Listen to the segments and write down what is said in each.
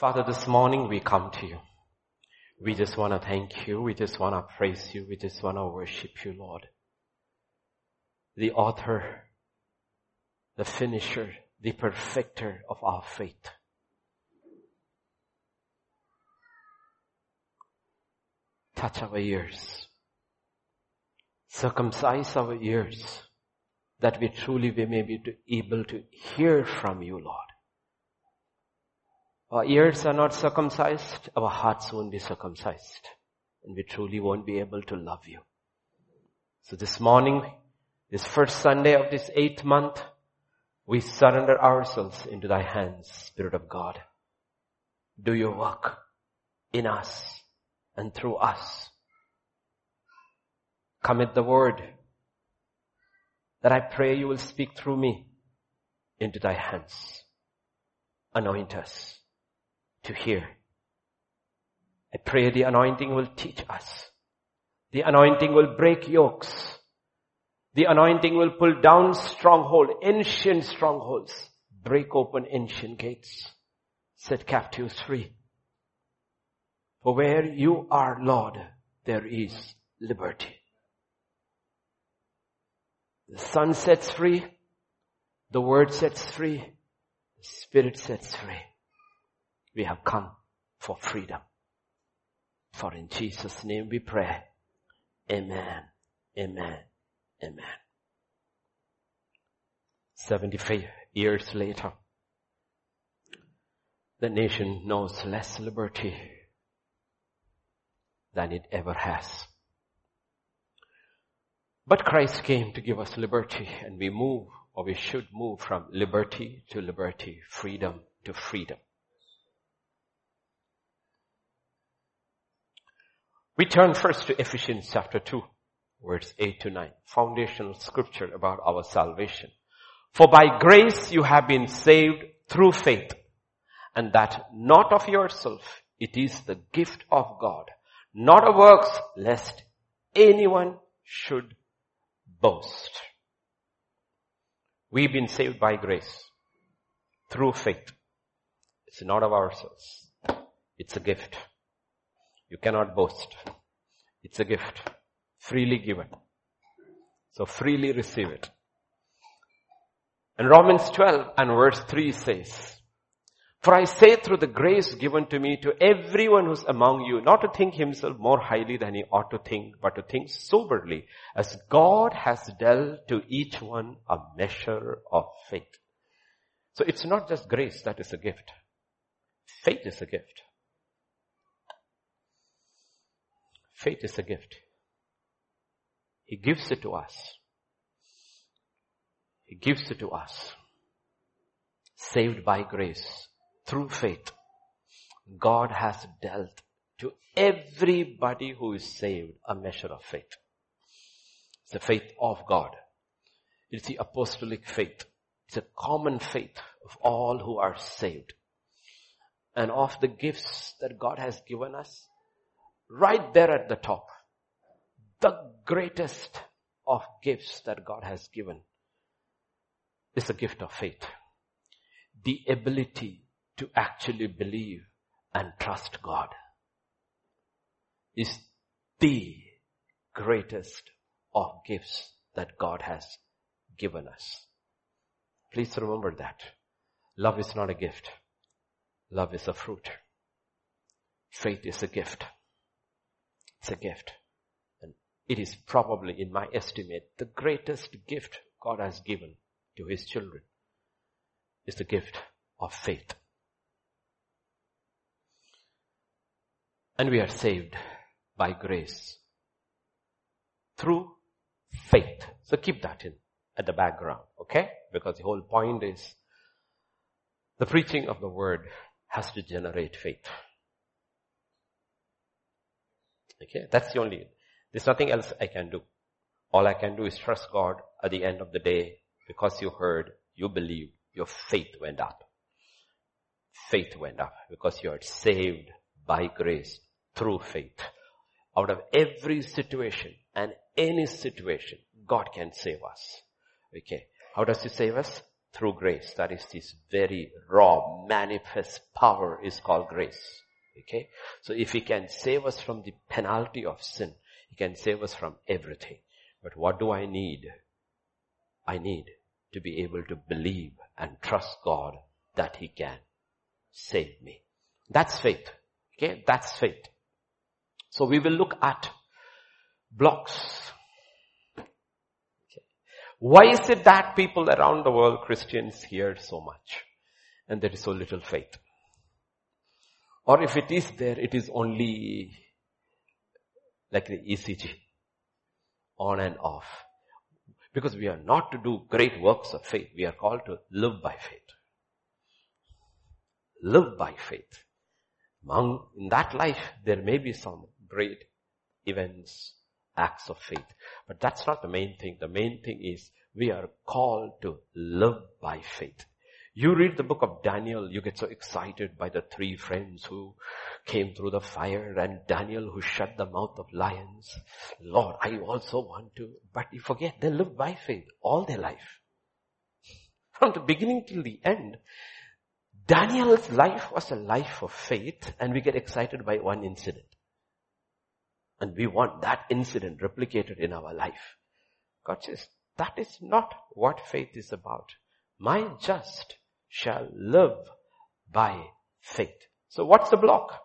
Father, this morning we come to you. We just want to thank you. We just want to praise you. We just want to worship you, Lord. The author, the finisher, the perfecter of our faith. Touch our ears. Circumcise our ears that we truly we may be able to hear from you, Lord. Our ears are not circumcised, our hearts won't be circumcised. And we truly won't be able to love you. So this morning, this first Sunday of this eighth month, we surrender ourselves into thy hands, Spirit of God. Do your work in us and through us. Commit the word that I pray you will speak through me into thy hands. Anoint us to hear. I pray the anointing will teach us. The anointing will break yokes. The anointing will pull down stronghold, ancient strongholds, break open ancient gates, set captives free. For where you are, Lord, there is liberty. The Son sets free. The Word sets free. The Spirit sets free. We have come for freedom. For in Jesus' name we pray. Amen. Amen. Amen. 75 years later, the nation knows less liberty than it ever has. But Christ came to give us liberty and we move or we should move from liberty to liberty, freedom to freedom. We turn first to Ephesians chapter 2, verse 8 to 9, foundational scripture about our salvation. For by grace you have been saved through faith, and that not of yourself, it is the gift of God, not of works, lest anyone should boast. We've been saved by grace through faith. It's not of ourselves. It's a gift. You cannot boast. It's a gift. Freely given. So freely receive it. And Romans 12 and verse 3 says, For I say through the grace given to me to everyone who's among you, not to think himself more highly than he ought to think, but to think soberly, as God has dealt to each one a measure of faith. So it's not just grace that is a gift. Faith is a gift. Faith is a gift. He gives it to us. He gives it to us. Saved by grace through faith. God has dealt to everybody who is saved a measure of faith. It's the faith of God. It's the apostolic faith. It's a common faith of all who are saved. And of the gifts that God has given us, right there at the top. The greatest of gifts that God has given is the gift of faith. The ability to actually believe and trust God is the greatest of gifts that God has given us. Please remember that. Love is not a gift. Love is a fruit. Faith is a gift. It's a gift. And it is probably, in my estimate, the greatest gift God has given to His children is the gift of faith. And we are saved by grace through faith. So keep that in at the background, okay? Because the whole point is the preaching of the word has to generate faith. Okay, that's the only, there's nothing else I can do. All I can do is trust God at the end of the day because you heard, you believe, your faith went up. Faith went up because you are saved by grace through faith. Out of every situation and any situation, God can save us. Okay. How does He save us? through grace. That is this very raw, manifest power is called grace. Okay? So if he can save us from the penalty of sin, he can save us from everything. But what do I need? I need to be able to believe and trust God that he can save me. That's faith. Okay? That's faith. So we will look at blocks. Okay. Why is it that people around the world, Christians, hear so much and there is so little faith? Or if it is there, it is only like the ECG, on and off. Because we are not to do great works of faith. We are called to live by faith. Live by faith. Among, in that life, there may be some great events, acts of faith. But that's not the main thing. The main thing is we are called to live by faith. You read the book of Daniel, you get so excited by the three friends who came through the fire and Daniel who shut the mouth of lions. Lord, I also want to, but you forget they lived by faith all their life. From the beginning till the end, Daniel's life was a life of faith and we get excited by one incident. And we want that incident replicated in our life. God says, that is not what faith is about. My just shall live by faith. So what's the block?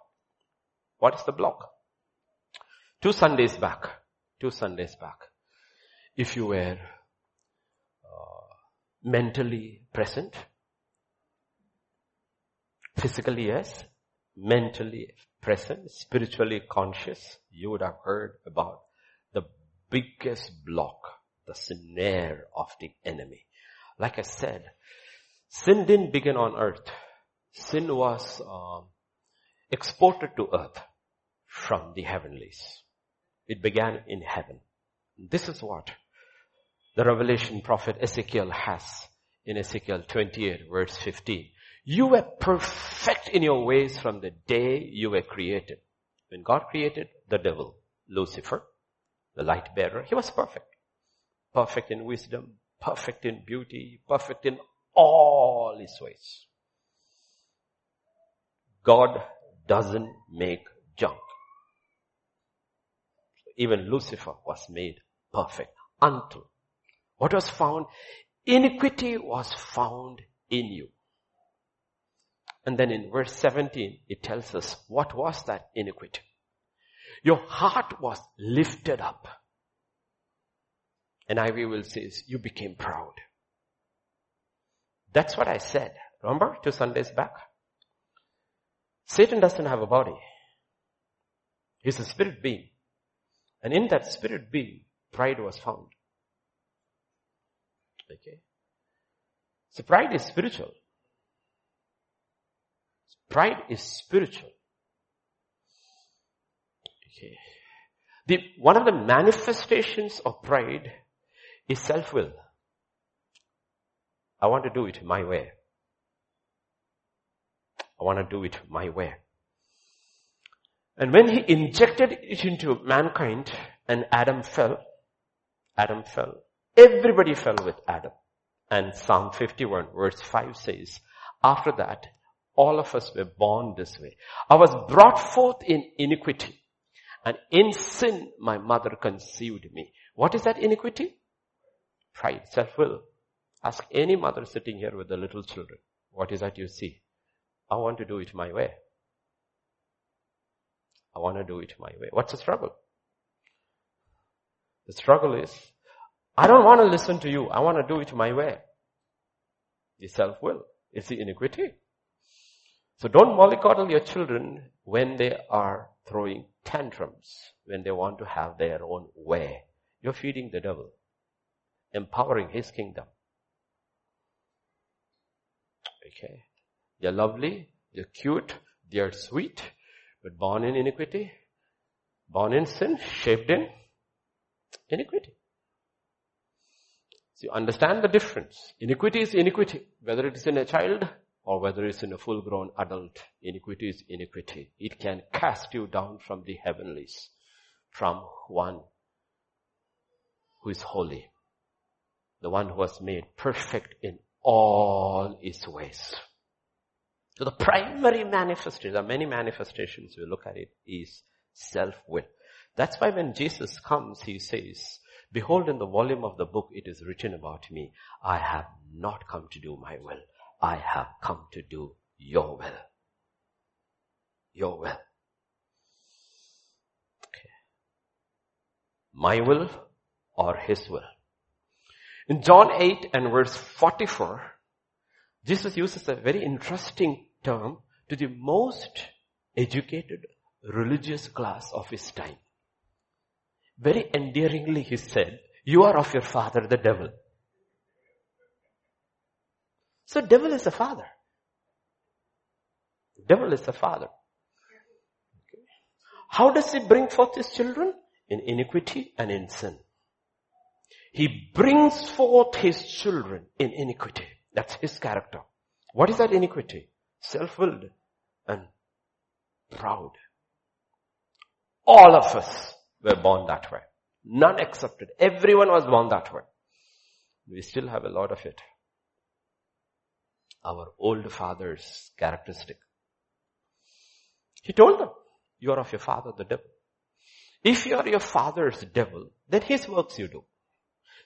What is the block? Two Sundays back, two Sundays back, if you were uh, mentally present, physically yes, mentally present, spiritually conscious, you would have heard about the biggest block, the snare of the enemy. Like I said, sin didn't begin on earth. Sin was um, exported to earth from the heavenlies. It began in heaven. This is what the revelation prophet Ezekiel has in Ezekiel 28 verse 15. You were perfect in your ways from the day you were created. When God created the devil, Lucifer, the light bearer, he was perfect. Perfect in wisdom, perfect in beauty, perfect in all his ways. God doesn't make junk. Even Lucifer was made perfect until what was found? Iniquity was found in you. And then in verse 17, it tells us what was that iniquity. Your heart was lifted up. And NIV will say, you became proud. That's what I said. Remember two Sundays back? Satan doesn't have a body. He's a spirit being. And in that spirit being, pride was found. Okay. So pride is spiritual. Pride is spiritual. Okay. The, one of the manifestations of pride is self-will. I want to do it my way. I want to do it my way. And when he injected it into mankind and Adam fell, Adam fell. Everybody fell with Adam. And Psalm 51 verse 5 says, after that, all of us were born this way. I was brought forth in iniquity and in sin my mother conceived me. What is that iniquity? Pride, self-will. Ask any mother sitting here with the little children. What is that you see? I want to do it my way. I want to do it my way. What's the struggle? The struggle is, I don't want to listen to you. I want to do it my way. The self-will. It's the iniquity. So don't mollycoddle your children when they are throwing tantrums, when they want to have their own way. You're feeding the devil, empowering his kingdom. Okay. They're lovely, they're cute, they're sweet, but born in iniquity, born in sin, shaped in iniquity. So you understand the difference. Iniquity is iniquity, whether it is in a child or whether it's in a full grown adult. Iniquity is iniquity. It can cast you down from the heavenlies, from one who is holy, the one who was made perfect in all his ways. So the primary manifestation, there are many manifestations, we look at it, is self-will. That's why when Jesus comes, he says, behold in the volume of the book it is written about me, I have not come to do my will. I have come to do your will. Your will. Okay. My will or his will. In John 8 and verse 44, Jesus uses a very interesting term to the most educated religious class of his time. Very endearingly he said, you are of your father the devil. So devil is a father. Devil is a father. How does he bring forth his children? In iniquity and in sin. He brings forth his children in iniquity. That's his character. What is that iniquity? Self-willed and proud. All of us were born that way. None accepted. Everyone was born that way. We still have a lot of it. Our old father's characteristic. He told them, you are of your father the devil. If you are your father's devil, then his works you do.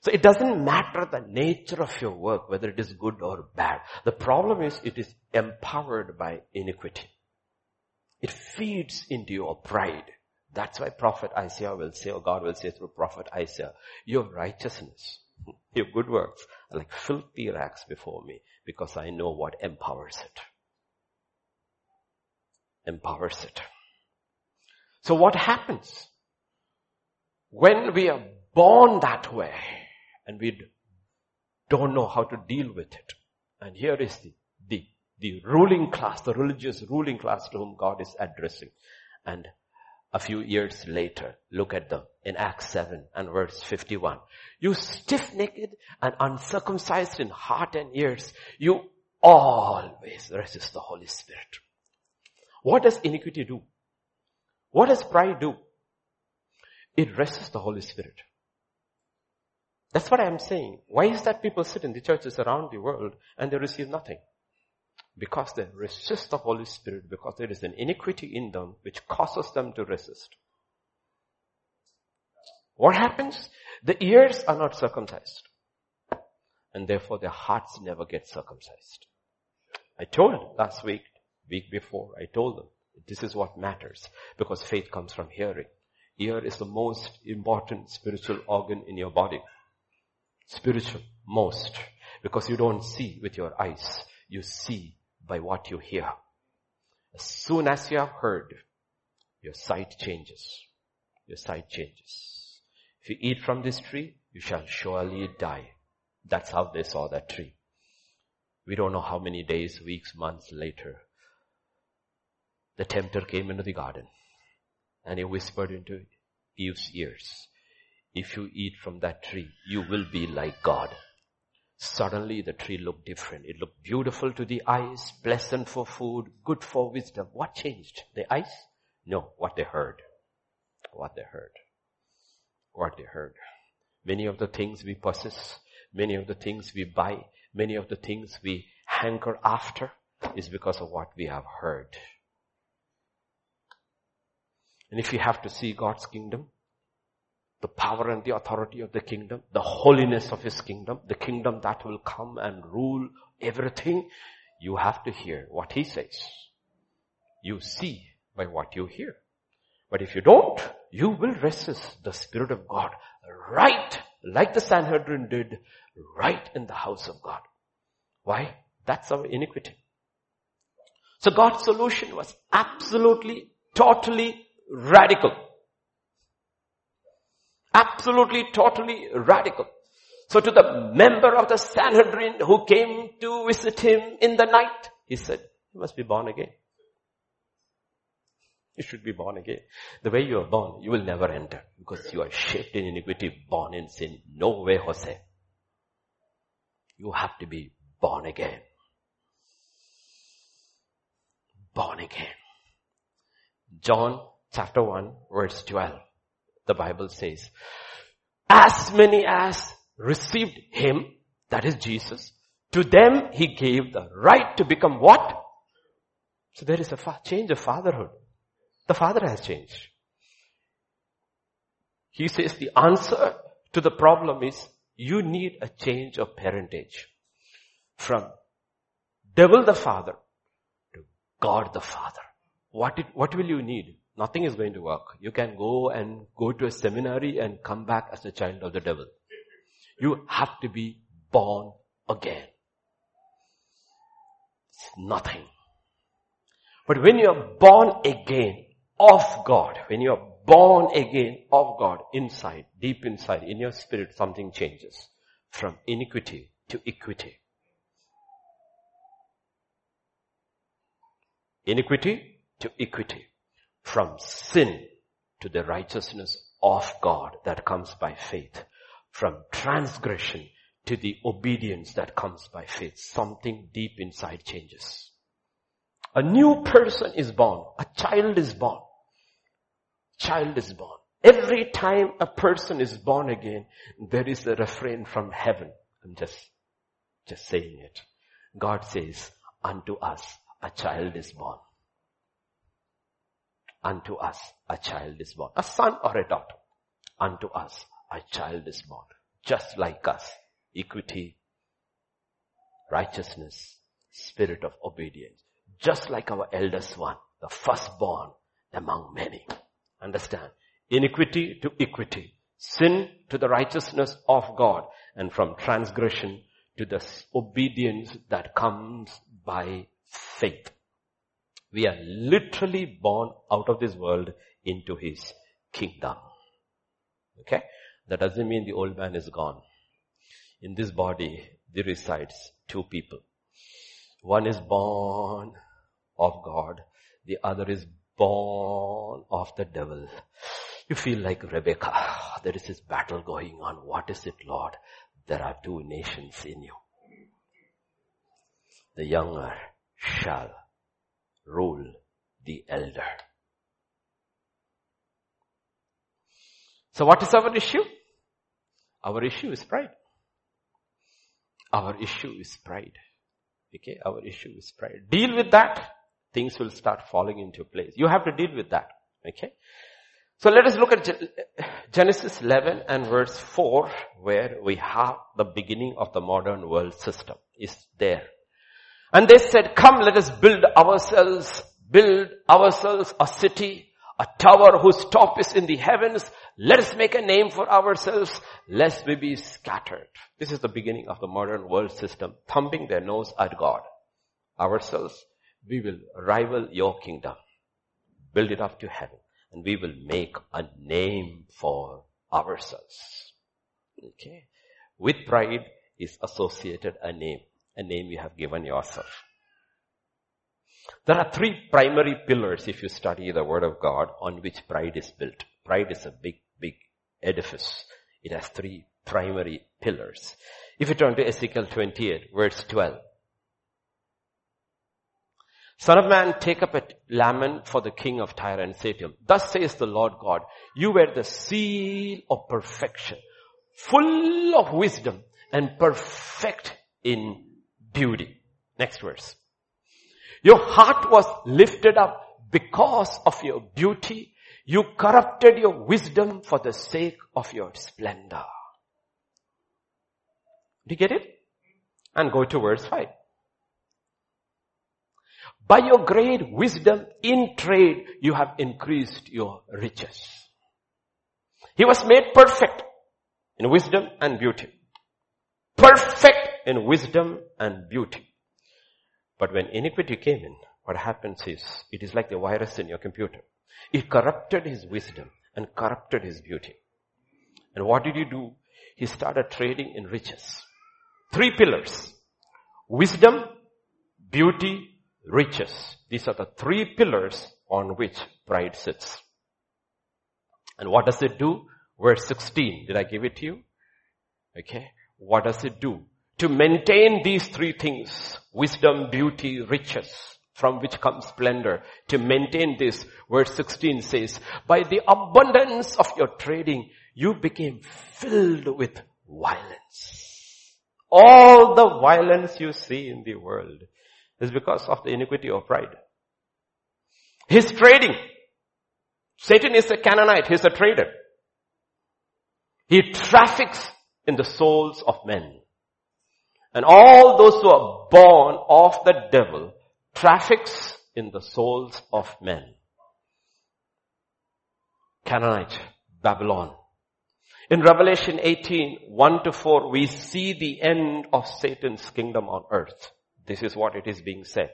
So it doesn't matter the nature of your work, whether it is good or bad. The problem is it is empowered by iniquity. It feeds into your pride. That's why prophet Isaiah will say, or God will say through prophet Isaiah, your righteousness, your good works are like filthy rags before me because I know what empowers it. Empowers it. So what happens? When we are born that way and we don't know how to deal with it. And here is the, the, the ruling class, the religious ruling class to whom God is addressing. And a few years later, look at them in Acts 7 and verse 51. You stiff-necked and uncircumcised in heart and ears, you always resist the Holy Spirit. What does iniquity do? What does pride do? It resists the Holy Spirit. That's what I'm saying. Why is that people sit in the churches around the world and they receive nothing? Because they resist the Holy Spirit because there is an iniquity in them which causes them to resist. What happens? The ears are not circumcised. And therefore their hearts never get circumcised. I told last week, week before, I told them, this is what matters because faith comes from hearing. Ear is the most important spiritual organ in your body. Spiritual, most. Because you don't see with your eyes. You see by what you hear. As soon as you have heard, your sight changes. Your sight changes. If you eat from this tree, you shall surely die. That's how they saw that tree. We don't know how many days, weeks, months later, the tempter came into the garden and he whispered into Eve's ears, if you eat from that tree, you will be like God. Suddenly the tree looked different. It looked beautiful to the eyes, pleasant for food, good for wisdom. What changed? The eyes? No, what they heard. What they heard. What they heard. Many of the things we possess, many of the things we buy, many of the things we hanker after is because of what we have heard. And if you have to see God's kingdom, the power and the authority of the kingdom, the holiness of his kingdom, the kingdom that will come and rule everything, you have to hear what he says. You see by what you hear. But if you don't, you will resist the Spirit of God right like the Sanhedrin did right in the house of God. Why? That's our iniquity. So God's solution was absolutely, totally radical. Absolutely, totally radical. So to the member of the Sanhedrin who came to visit him in the night, he said, you must be born again. You should be born again. The way you are born, you will never enter because you are shaped in iniquity, born in sin. No way, Jose. You have to be born again. Born again. John chapter 1 verse 12 the Bible says. As many as received him, that is Jesus, To them he gave the right to become what? So there is a fa- change of fatherhood. The father has changed. He says the answer to the problem is you need a change of parentage from devil the father to God the father. What, what will you need? Nothing is going to work. You can go and go to a seminary and come back as a child of the devil. You have to be born again. It's nothing. But when you are born again of God, when you are born again of God inside, deep inside, in your spirit, something changes from iniquity to equity. Iniquity to equity. From sin to the righteousness of God that comes by faith. From transgression to the obedience that comes by faith. Something deep inside changes. A new person is born. A child is born. Child is born. Every time a person is born again, there is a refrain from heaven. I'm just, just saying it. God says, unto us a child is born. Unto us a child is born. A son or a daughter. Unto us a child is born. Just like us. Equity, righteousness, spirit of obedience. Just like our eldest one, the firstborn among many. Understand? Iniquity to equity. Sin to the righteousness of God. And from transgression to the obedience that comes by faith. We are literally born out of this world into His kingdom. Okay? That doesn't mean the old man is gone. In this body, there resides two people. One is born of God. The other is born of the devil. You feel like Rebecca. There is this battle going on. What is it, Lord? There are two nations in you. The younger shall rule the elder. So what is our issue? Our issue is pride. Our issue is pride. Okay, our issue is pride. Deal with that, things will start falling into place. You have to deal with that. Okay? So let us look at Genesis 11 and verse 4 where we have the beginning of the modern world system is there. And they said, come let us build ourselves, build ourselves a city, a tower whose top is in the heavens. Let us make a name for ourselves lest we be scattered. This is the beginning of the modern world system, thumping their nose at God. Ourselves, we will rival your kingdom, build it up to heaven, and we will make a name for ourselves. Okay. With pride is associated a name a name you have given yourself. There are three primary pillars if you study the word of God on which pride is built. Pride is a big, big edifice. It has three primary pillars. If you turn to Ezekiel 28 verse 12. Son of man, take up a lament for the king of Tyre and say to him, Thus says the Lord God, you were the seal of perfection, full of wisdom and perfect in beauty. Next verse. Your heart was lifted up because of your beauty. You corrupted your wisdom for the sake of your splendor. Do you get it? And go to verse 5. By your great wisdom in trade, you have increased your riches. He was made perfect in wisdom and beauty. Perfect in wisdom and beauty. But when iniquity came in, what happens is, it is like the virus in your computer. It corrupted his wisdom and corrupted his beauty. And what did he do? He started trading in riches. Three pillars. Wisdom, beauty, riches. These are the three pillars on which pride sits. And what does it do? Verse 16. Did I give it to you? Okay. What does it do? To maintain these three things, wisdom, beauty, riches, from which comes splendor, to maintain this, verse 16 says, by the abundance of your trading, you became filled with violence. All the violence you see in the world is because of the iniquity of pride. He's trading. Satan is a Canaanite. He's a trader. He traffics in the souls of men. And all those who are born of the devil traffics in the souls of men. Canaanite, Babylon. In Revelation 18, 1 to 4, we see the end of Satan's kingdom on earth. This is what it is being said.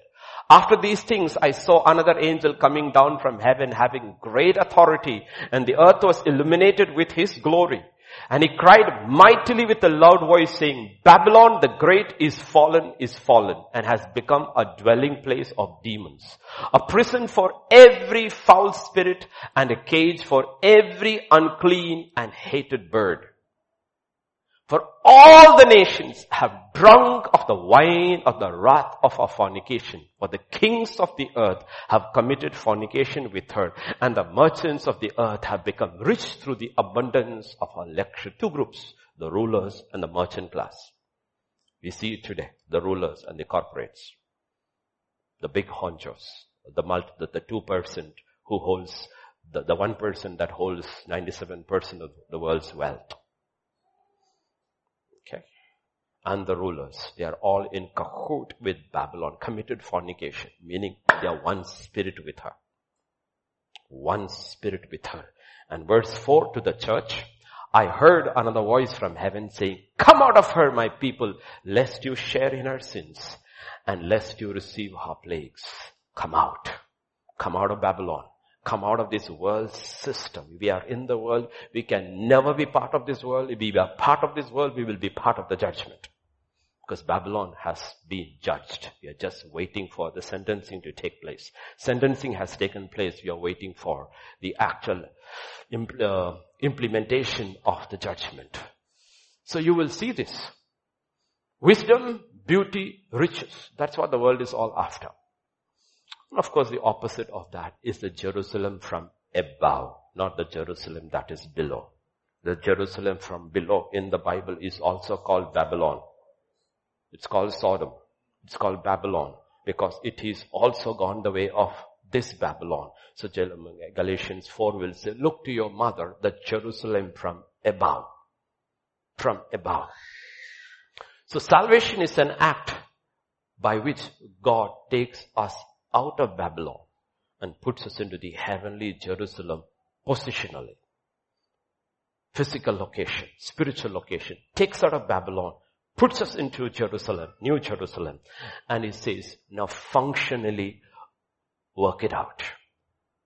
After these things, I saw another angel coming down from heaven having great authority and the earth was illuminated with his glory. And he cried mightily with a loud voice saying, Babylon the great is fallen, is fallen, and has become a dwelling place of demons, a prison for every foul spirit and a cage for every unclean and hated bird. For all the nations have drunk of the wine of the wrath of her fornication. For the kings of the earth have committed fornication with her, and the merchants of the earth have become rich through the abundance of her lecture. Two groups, the rulers and the merchant class. We see it today, the rulers and the corporates. The big honchos, the multi, the, the two percent who holds, the, the one person that holds 97% of the world's wealth and the rulers. They are all in cahoot with Babylon, committed fornication, meaning they are one spirit with her. One spirit with her. And verse 4 to the church, I heard another voice from heaven saying, come out of her, my people, lest you share in her sins and lest you receive her plagues. Come out. Come out of Babylon. Come out of this world system. We are in the world. We can never be part of this world. If we are part of this world, we will be part of the judgment. Because Babylon has been judged. We are just waiting for the sentencing to take place. Sentencing has taken place. We are waiting for the actual impl- uh, implementation of the judgment. So you will see this. Wisdom, beauty, riches. That's what the world is all after. Of course, the opposite of that is the Jerusalem from above, not the Jerusalem that is below. The Jerusalem from below in the Bible is also called Babylon. It's called Sodom. It's called Babylon because it is also gone the way of this Babylon. So Galatians 4 will say, look to your mother, the Jerusalem from above. From above. So salvation is an act by which God takes us out of Babylon and puts us into the heavenly Jerusalem positionally. Physical location, spiritual location, takes out of Babylon puts us into Jerusalem, New Jerusalem, and he says, now functionally work it out.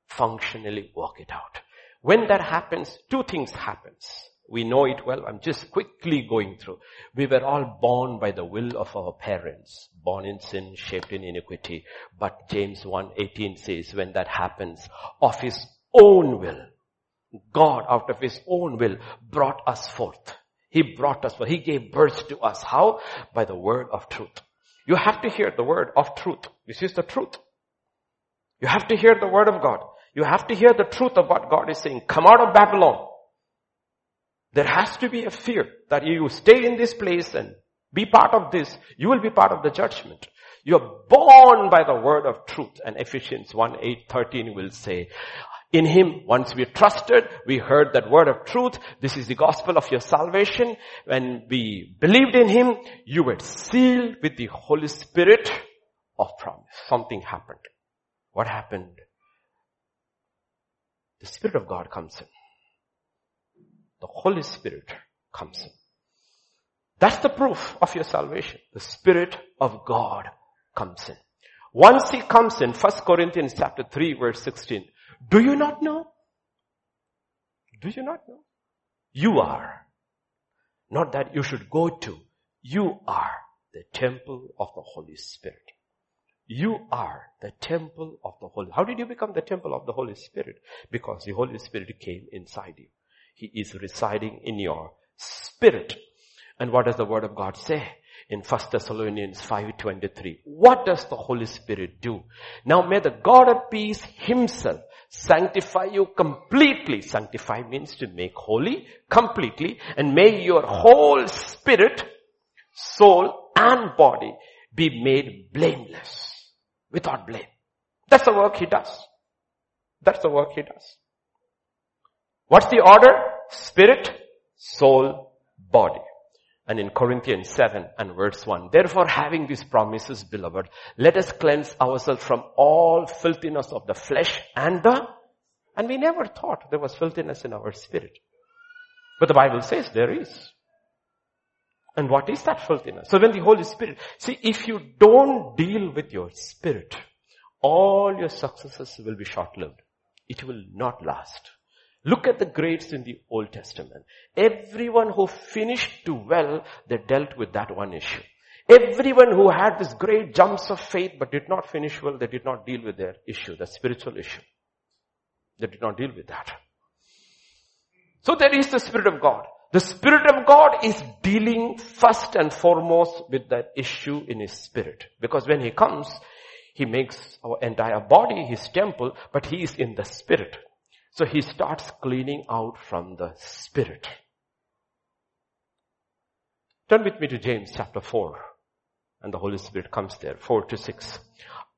Functionally work it out. When that happens, two things happens. We know it well. I'm just quickly going through. We were all born by the will of our parents, born in sin, shaped in iniquity. But James 1:18 says, when that happens, of his own will, God out of his own will brought us forth. He brought us, he gave birth to us. How? By the word of truth. You have to hear the word of truth. This is the truth. You have to hear the word of God. You have to hear the truth of what God is saying. Come out of Babylon. There has to be a fear that you stay in this place and be part of this. You will be part of the judgment. You are born by the word of truth. And Ephesians 1, 8, 13 will say, in Him, once we trusted, we heard that word of truth. This is the gospel of your salvation. When we believed in Him, you were sealed with the Holy Spirit of promise. Something happened. What happened? The Spirit of God comes in. The Holy Spirit comes in. That's the proof of your salvation. The Spirit of God comes in. Once He comes in, 1 Corinthians chapter 3 verse 16, do you not know? Do you not know? You are. Not that you should go to. You are the temple of the Holy Spirit. You are the temple of the Holy. How did you become the temple of the Holy Spirit? Because the Holy Spirit came inside you. He is residing in your spirit. And what does the word of God say? in 1 Thessalonians 5.23. What does the Holy Spirit do? Now may the God of peace himself sanctify you completely. Sanctify means to make holy completely and may your whole spirit, soul, and body be made blameless, without blame. That's the work he does. That's the work he does. What's the order? Spirit, soul, body. And in Corinthians 7 and verse 1, therefore having these promises, beloved, let us cleanse ourselves from all filthiness of the flesh and the, and we never thought there was filthiness in our spirit. But the Bible says there is. And what is that filthiness? So when the Holy Spirit, see, if you don't deal with your spirit, all your successes will be short-lived. It will not last. Look at the greats in the Old Testament. Everyone who finished too well, they dealt with that one issue. Everyone who had this great jumps of faith but did not finish well, they did not deal with their issue, the spiritual issue. They did not deal with that. So there is the Spirit of God. The Spirit of God is dealing first and foremost with that issue in His Spirit. Because when He comes, He makes our entire body His temple, but He is in the Spirit. So He starts cleaning out from the Spirit. Turn with me to James chapter 4. And the Holy Spirit comes there, 4 to 6.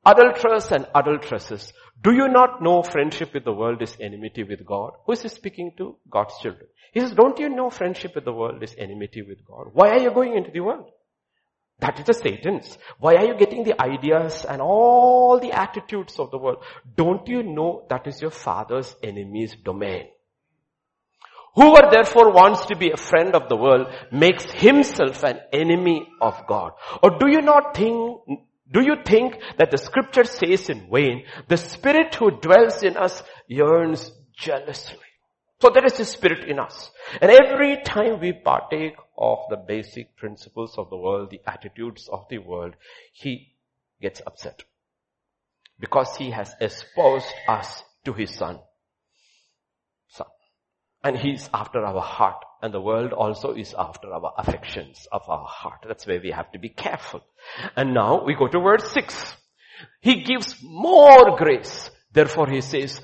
Adulterers and adulteresses, do you not know friendship with the world is enmity with God? Who is he speaking to? God's children. He says, don't you know friendship with the world is enmity with God? Why are you going into the world? That is the Satan's. Why are you getting the ideas and all the attitudes of the world? Don't you know that is your father's enemy's domain? Whoever therefore wants to be a friend of the world makes himself an enemy of God. Or do you not think do you think that the scripture says in vain, the spirit who dwells in us yearns jealously? So there is a spirit in us. And every time we partake of the basic principles of the world, the attitudes of the world, he gets upset. Because he has espoused us to his son. Son. And he's after our heart. And the world also is after our affections of our heart. That's where we have to be careful. And now we go to verse 6. He gives more grace. Therefore he says,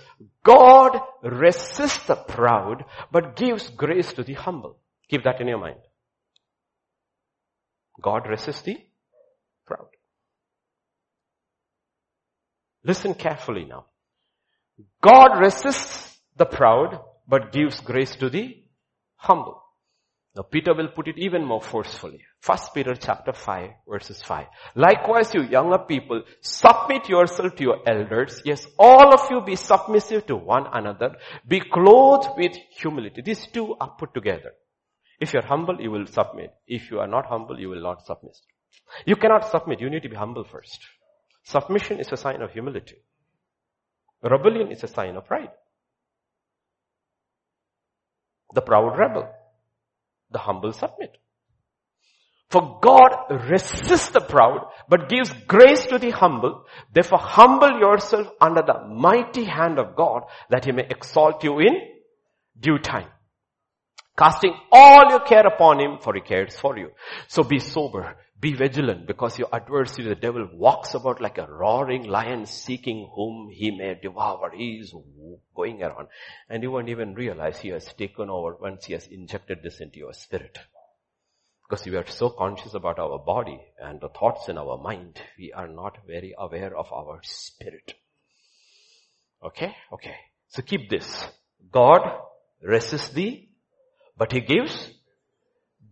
God resists the proud, but gives grace to the humble. Keep that in your mind. God resists the proud. Listen carefully now. God resists the proud, but gives grace to the humble. Now Peter will put it even more forcefully. First Peter chapter 5 verses 5. Likewise you younger people, submit yourself to your elders. Yes, all of you be submissive to one another. Be clothed with humility. These two are put together. If you're humble, you will submit. If you are not humble, you will not submit. You cannot submit. You need to be humble first. Submission is a sign of humility. Rebellion is a sign of pride. The proud rebel. The humble submit. For God resists the proud, but gives grace to the humble. Therefore humble yourself under the mighty hand of God that he may exalt you in due time. Casting all your care upon him for he cares for you. So be sober, be vigilant because your adversary, the devil, walks about like a roaring lion seeking whom he may devour. He is going around and you won't even realize he has taken over once he has injected this into your spirit. Because we are so conscious about our body and the thoughts in our mind, we are not very aware of our spirit. Okay? Okay. So keep this. God resists thee, but He gives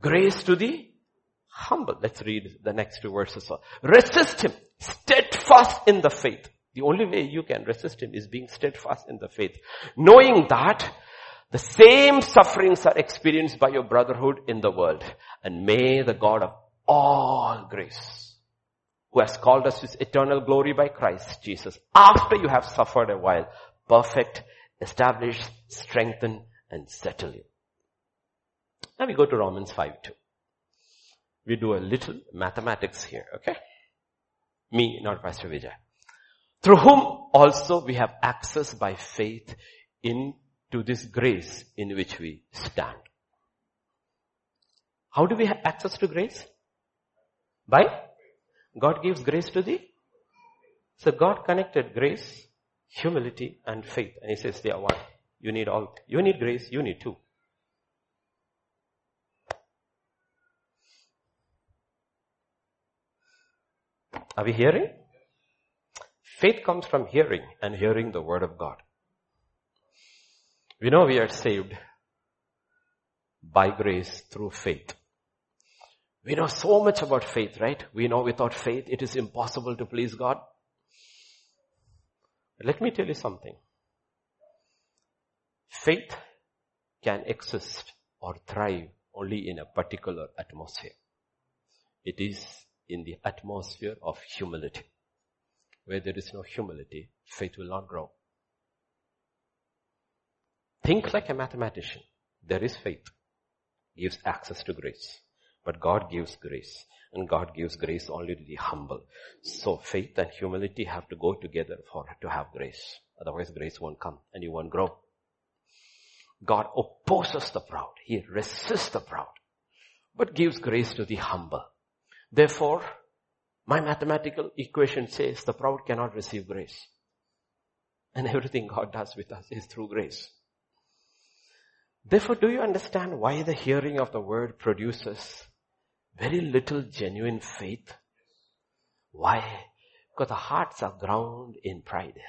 grace to the humble. Let's read the next two verses. Resist Him, steadfast in the faith. The only way you can resist Him is being steadfast in the faith. Knowing that the same sufferings are experienced by your brotherhood in the world. And may the God of all grace, who has called us to his eternal glory by Christ Jesus, after you have suffered a while, perfect, establish, strengthen, and settle you. Now we go to Romans 5 2. We do a little mathematics here, okay? Me, not Pastor Vijay. Through whom also we have access by faith into this grace in which we stand. How do we have access to grace? By? God gives grace to thee. So God connected grace, humility, and faith. And He says they are one. You need all. You need grace, you need two. Are we hearing? Faith comes from hearing and hearing the word of God. We know we are saved by grace through faith. We know so much about faith, right? We know without faith it is impossible to please God. Let me tell you something. Faith can exist or thrive only in a particular atmosphere. It is in the atmosphere of humility. Where there is no humility, faith will not grow. Think like a mathematician. There is faith. Gives access to grace. But God gives grace. And God gives grace only to the humble. So faith and humility have to go together for to have grace. Otherwise grace won't come and you won't grow. God opposes the proud. He resists the proud. But gives grace to the humble. Therefore, my mathematical equation says the proud cannot receive grace. And everything God does with us is through grace. Therefore, do you understand why the hearing of the word produces very little genuine faith? Why? Because the hearts are ground in pride.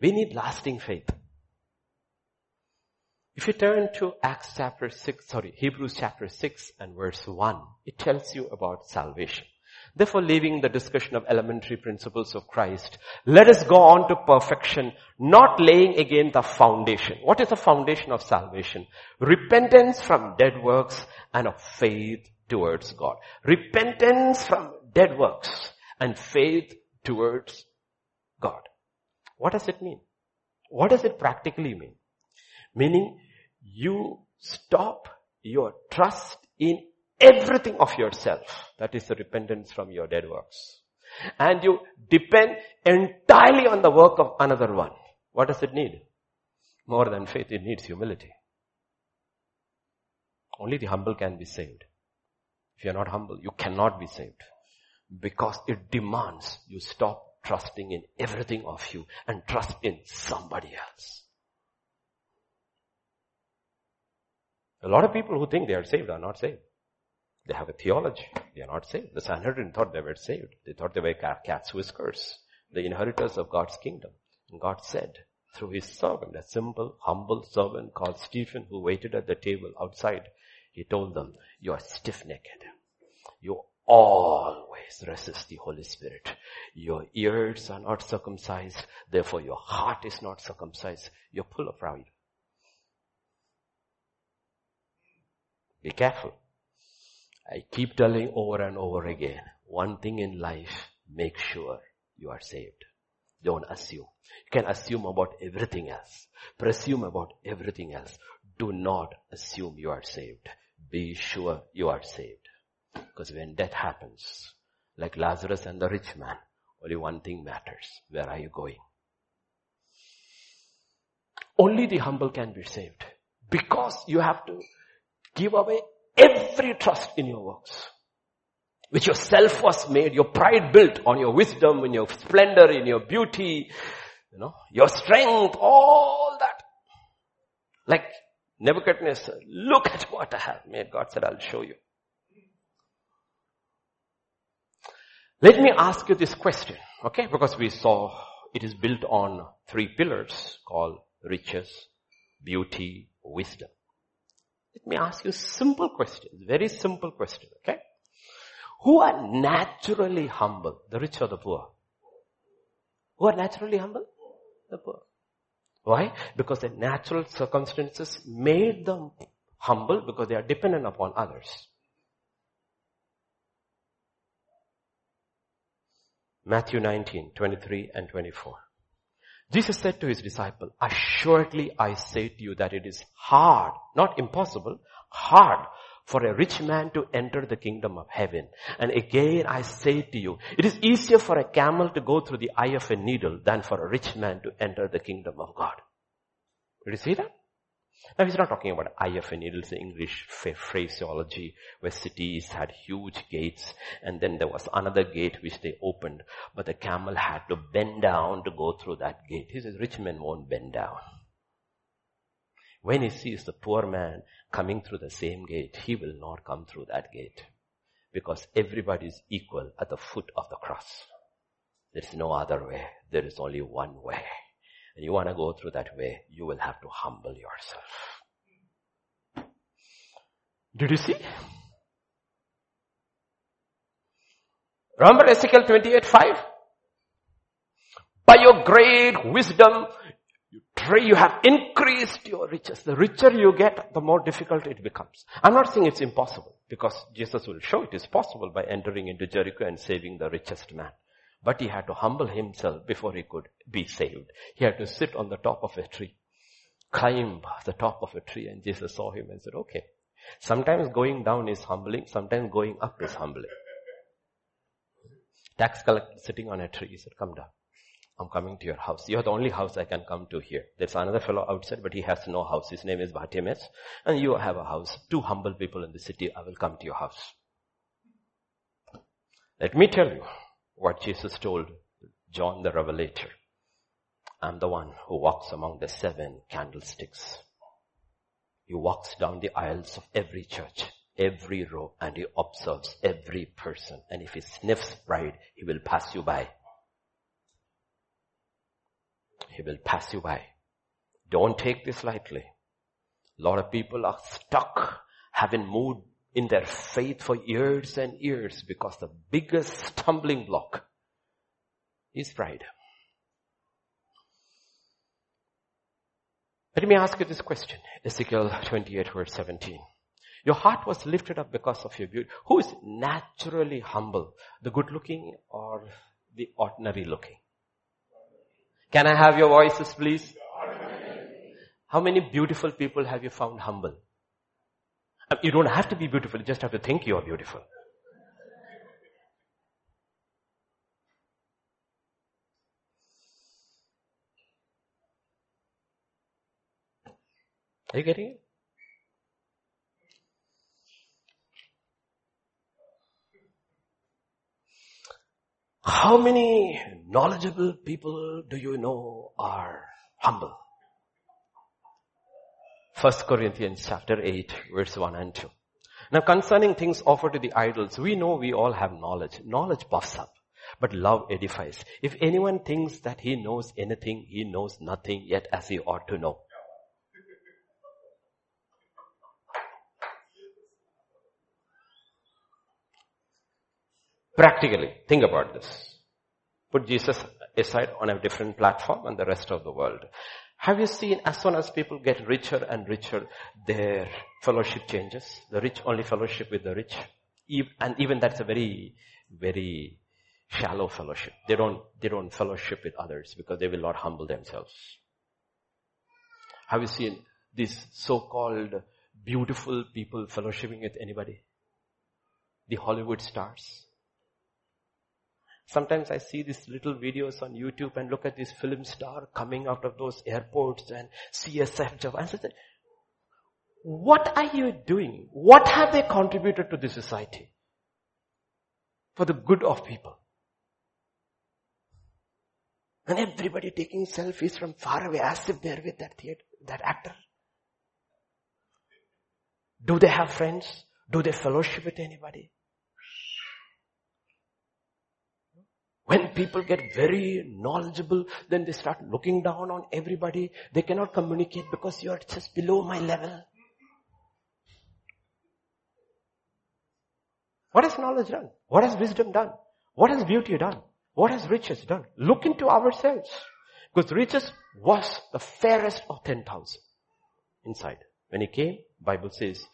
We need lasting faith. If you turn to Acts chapter 6, sorry, Hebrews chapter 6 and verse 1, it tells you about salvation. Therefore, leaving the discussion of elementary principles of Christ, let us go on to perfection, not laying again the foundation. What is the foundation of salvation? Repentance from dead works and of faith towards God. Repentance from dead works and faith towards God. What does it mean? What does it practically mean? Meaning, you stop your trust in everything of yourself. That is the repentance from your dead works. And you depend entirely on the work of another one. What does it need? More than faith, it needs humility. Only the humble can be saved. If you're not humble, you cannot be saved. Because it demands you stop trusting in everything of you and trust in somebody else. A lot of people who think they are saved are not saved. They have a theology. They are not saved. The Sanhedrin thought they were saved. They thought they were cat's whiskers, the inheritors of God's kingdom. And God said through his servant, a simple, humble servant called Stephen who waited at the table outside, he told them, you are stiff-necked. You always resist the Holy Spirit. Your ears are not circumcised, therefore your heart is not circumcised. You're full of pride. Be careful. I keep telling over and over again, one thing in life, make sure you are saved. Don't assume. You can assume about everything else. Presume about everything else. Do not assume you are saved. Be sure you are saved. Because when death happens, like Lazarus and the rich man, only one thing matters. Where are you going? Only the humble can be saved. Because you have to Give away every trust in your works. Which yourself was made, your pride built on your wisdom, in your splendor, in your beauty, you know, your strength, all that. Like Nebuchadnezzar, look at what I have made. God said, I'll show you. Let me ask you this question, okay? Because we saw it is built on three pillars called riches, beauty, wisdom. Let me ask you simple questions, very simple question, okay? Who are naturally humble, the rich or the poor? Who are naturally humble? The poor. Why? Because the natural circumstances made them humble because they are dependent upon others. Matthew 19, 23 and 24. Jesus said to his disciple, assuredly I say to you that it is hard, not impossible, hard for a rich man to enter the kingdom of heaven. And again I say to you, it is easier for a camel to go through the eye of a needle than for a rich man to enter the kingdom of God. Did you see that? Now he's not talking about of a needle, it's English phraseology where cities had huge gates and then there was another gate which they opened, but the camel had to bend down to go through that gate. He says rich men won't bend down. When he sees the poor man coming through the same gate, he will not come through that gate. Because everybody is equal at the foot of the cross. There's no other way. There is only one way. And you want to go through that way, you will have to humble yourself. Did you see? Remember Ezekiel 28, 5? By your great wisdom, you have increased your riches. The richer you get, the more difficult it becomes. I'm not saying it's impossible because Jesus will show it is possible by entering into Jericho and saving the richest man. But he had to humble himself before he could be saved. He had to sit on the top of a tree, climb the top of a tree and Jesus saw him and said, okay, sometimes going down is humbling, sometimes going up is humbling. Tax collector sitting on a tree, he said, come down. I'm coming to your house. You're the only house I can come to here. There's another fellow outside, but he has no house. His name is Bartimaeus. And you have a house. Two humble people in the city. I will come to your house. Let me tell you what Jesus told John the Revelator. I'm the one who walks among the seven candlesticks. He walks down the aisles of every church, every row, and he observes every person. And if he sniffs pride, he will pass you by. He will pass you by. Don't take this lightly. A lot of people are stuck, haven't moved in their faith for years and years because the biggest stumbling block is pride. Let me ask you this question. Ezekiel 28 verse 17. Your heart was lifted up because of your beauty. Who is naturally humble? The good looking or the ordinary looking? Can I have your voices please? How many beautiful people have you found humble? Uh, you don't have to be beautiful, you just have to think you are beautiful. Are you getting it? How many knowledgeable people do you know are humble? First Corinthians chapter 8 verse 1 and 2. Now concerning things offered to the idols, we know we all have knowledge. Knowledge puffs up, but love edifies. If anyone thinks that he knows anything, he knows nothing yet as he ought to know. Practically, think about this. Put Jesus aside on a different platform and the rest of the world. Have you seen as soon as people get richer and richer, their fellowship changes? The rich only fellowship with the rich. And even that's a very, very shallow fellowship. They don't, they don't fellowship with others because they will not humble themselves. Have you seen these so-called beautiful people fellowshipping with anybody? The Hollywood stars. Sometimes I see these little videos on YouTube and look at this film star coming out of those airports and CSF job. I said, what are you doing? What have they contributed to the society? For the good of people. And everybody taking selfies from far away as if they're with that theater, that actor. Do they have friends? Do they fellowship with anybody? When people get very knowledgeable, then they start looking down on everybody. They cannot communicate because you are just below my level. What has knowledge done? What has wisdom done? What has beauty done? What has riches done? Look into ourselves. Because riches was the fairest of 10,000 inside. When he came, Bible says,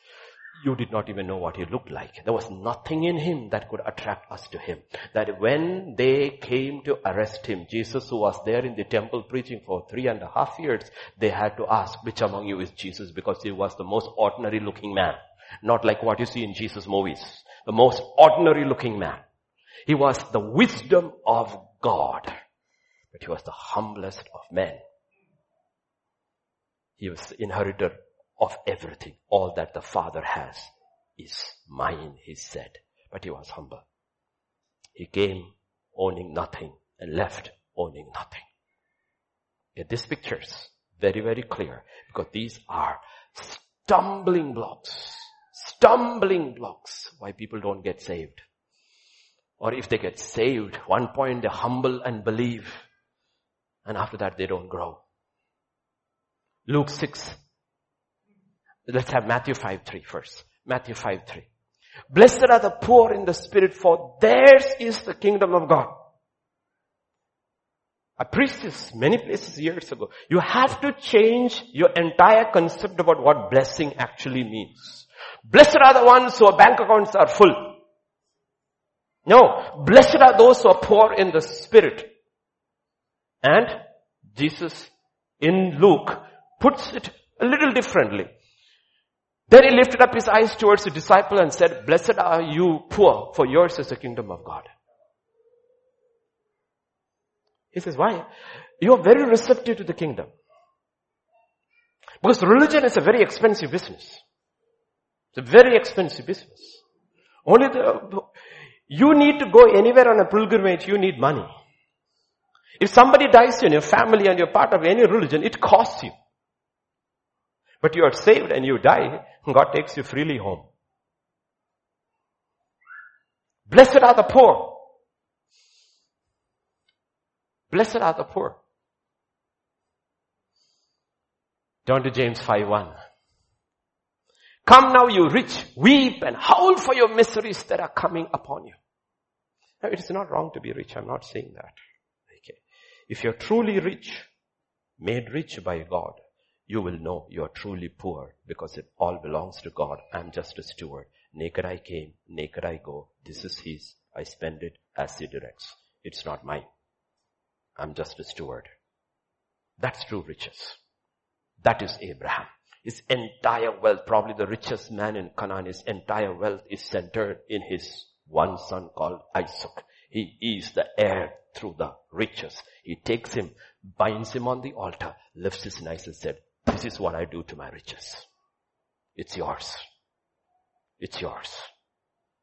you did not even know what he looked like. There was nothing in him that could attract us to him. That when they came to arrest him, Jesus who was there in the temple preaching for three and a half years, they had to ask, which among you is Jesus? Because he was the most ordinary looking man. Not like what you see in Jesus movies. The most ordinary looking man. He was the wisdom of God. But he was the humblest of men. He was the inheritor of everything. All that the Father has is mine, he said. But he was humble. He came owning nothing and left owning nothing. Get these pictures very, very clear because these are stumbling blocks. Stumbling blocks why people don't get saved. Or if they get saved, one point they humble and believe. And after that they don't grow. Luke 6. Let's have Matthew 5 3 first. Matthew 5 3. Blessed are the poor in the spirit for theirs is the kingdom of God. I preached this many places years ago. You have to change your entire concept about what blessing actually means. Blessed are the ones whose bank accounts are full. No, blessed are those who are poor in the spirit. And Jesus in Luke puts it a little differently. Then he lifted up his eyes towards the disciple and said, blessed are you poor, for yours is the kingdom of God. He says, why? You are very receptive to the kingdom. Because religion is a very expensive business. It's a very expensive business. Only the, you need to go anywhere on a pilgrimage, you need money. If somebody dies in your family and you're part of any religion, it costs you. But you are saved and you die, God takes you freely home. Blessed are the poor. Blessed are the poor. Turn to James 5.1. Come now you rich, weep and howl for your miseries that are coming upon you. Now it is not wrong to be rich, I'm not saying that. Okay. If you're truly rich, made rich by God, you will know you are truly poor because it all belongs to God. I'm just a steward. Naked I came, naked I go. This is His. I spend it as He directs. It's not mine. I'm just a steward. That's true riches. That is Abraham. His entire wealth, probably the richest man in Canaan, his entire wealth is centered in his one son called Isaac. He is the heir through the riches. He takes him, binds him on the altar, lifts his knife and said, this is what I do to my riches. It's yours. It's yours.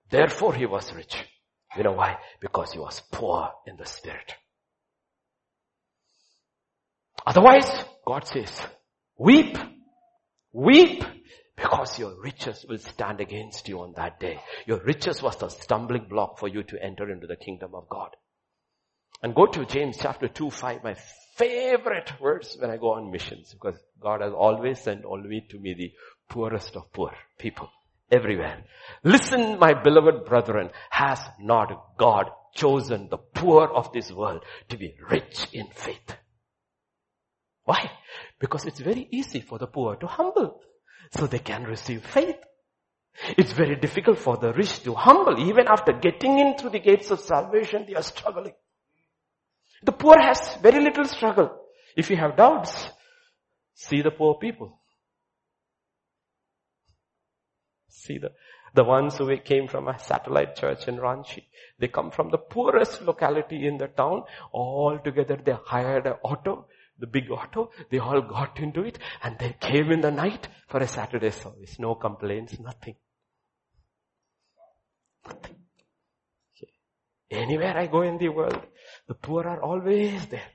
Therefore he was rich. You know why? Because he was poor in the spirit. Otherwise, God says, weep, weep, because your riches will stand against you on that day. Your riches was the stumbling block for you to enter into the kingdom of God. And go to James chapter 2, 5, my favorite words when I go on missions, because God has always sent only to me the poorest of poor people everywhere. Listen, my beloved brethren, has not God chosen the poor of this world to be rich in faith? Why? Because it's very easy for the poor to humble so they can receive faith. It's very difficult for the rich to humble. Even after getting in through the gates of salvation, they are struggling. The poor has very little struggle. If you have doubts, see the poor people. See the, the ones who came from a satellite church in Ranchi. They come from the poorest locality in the town. All together they hired an auto the big auto. They all got into it and they came in the night for a Saturday service. No complaints, nothing. Nothing. Anywhere I go in the world, the poor are always there.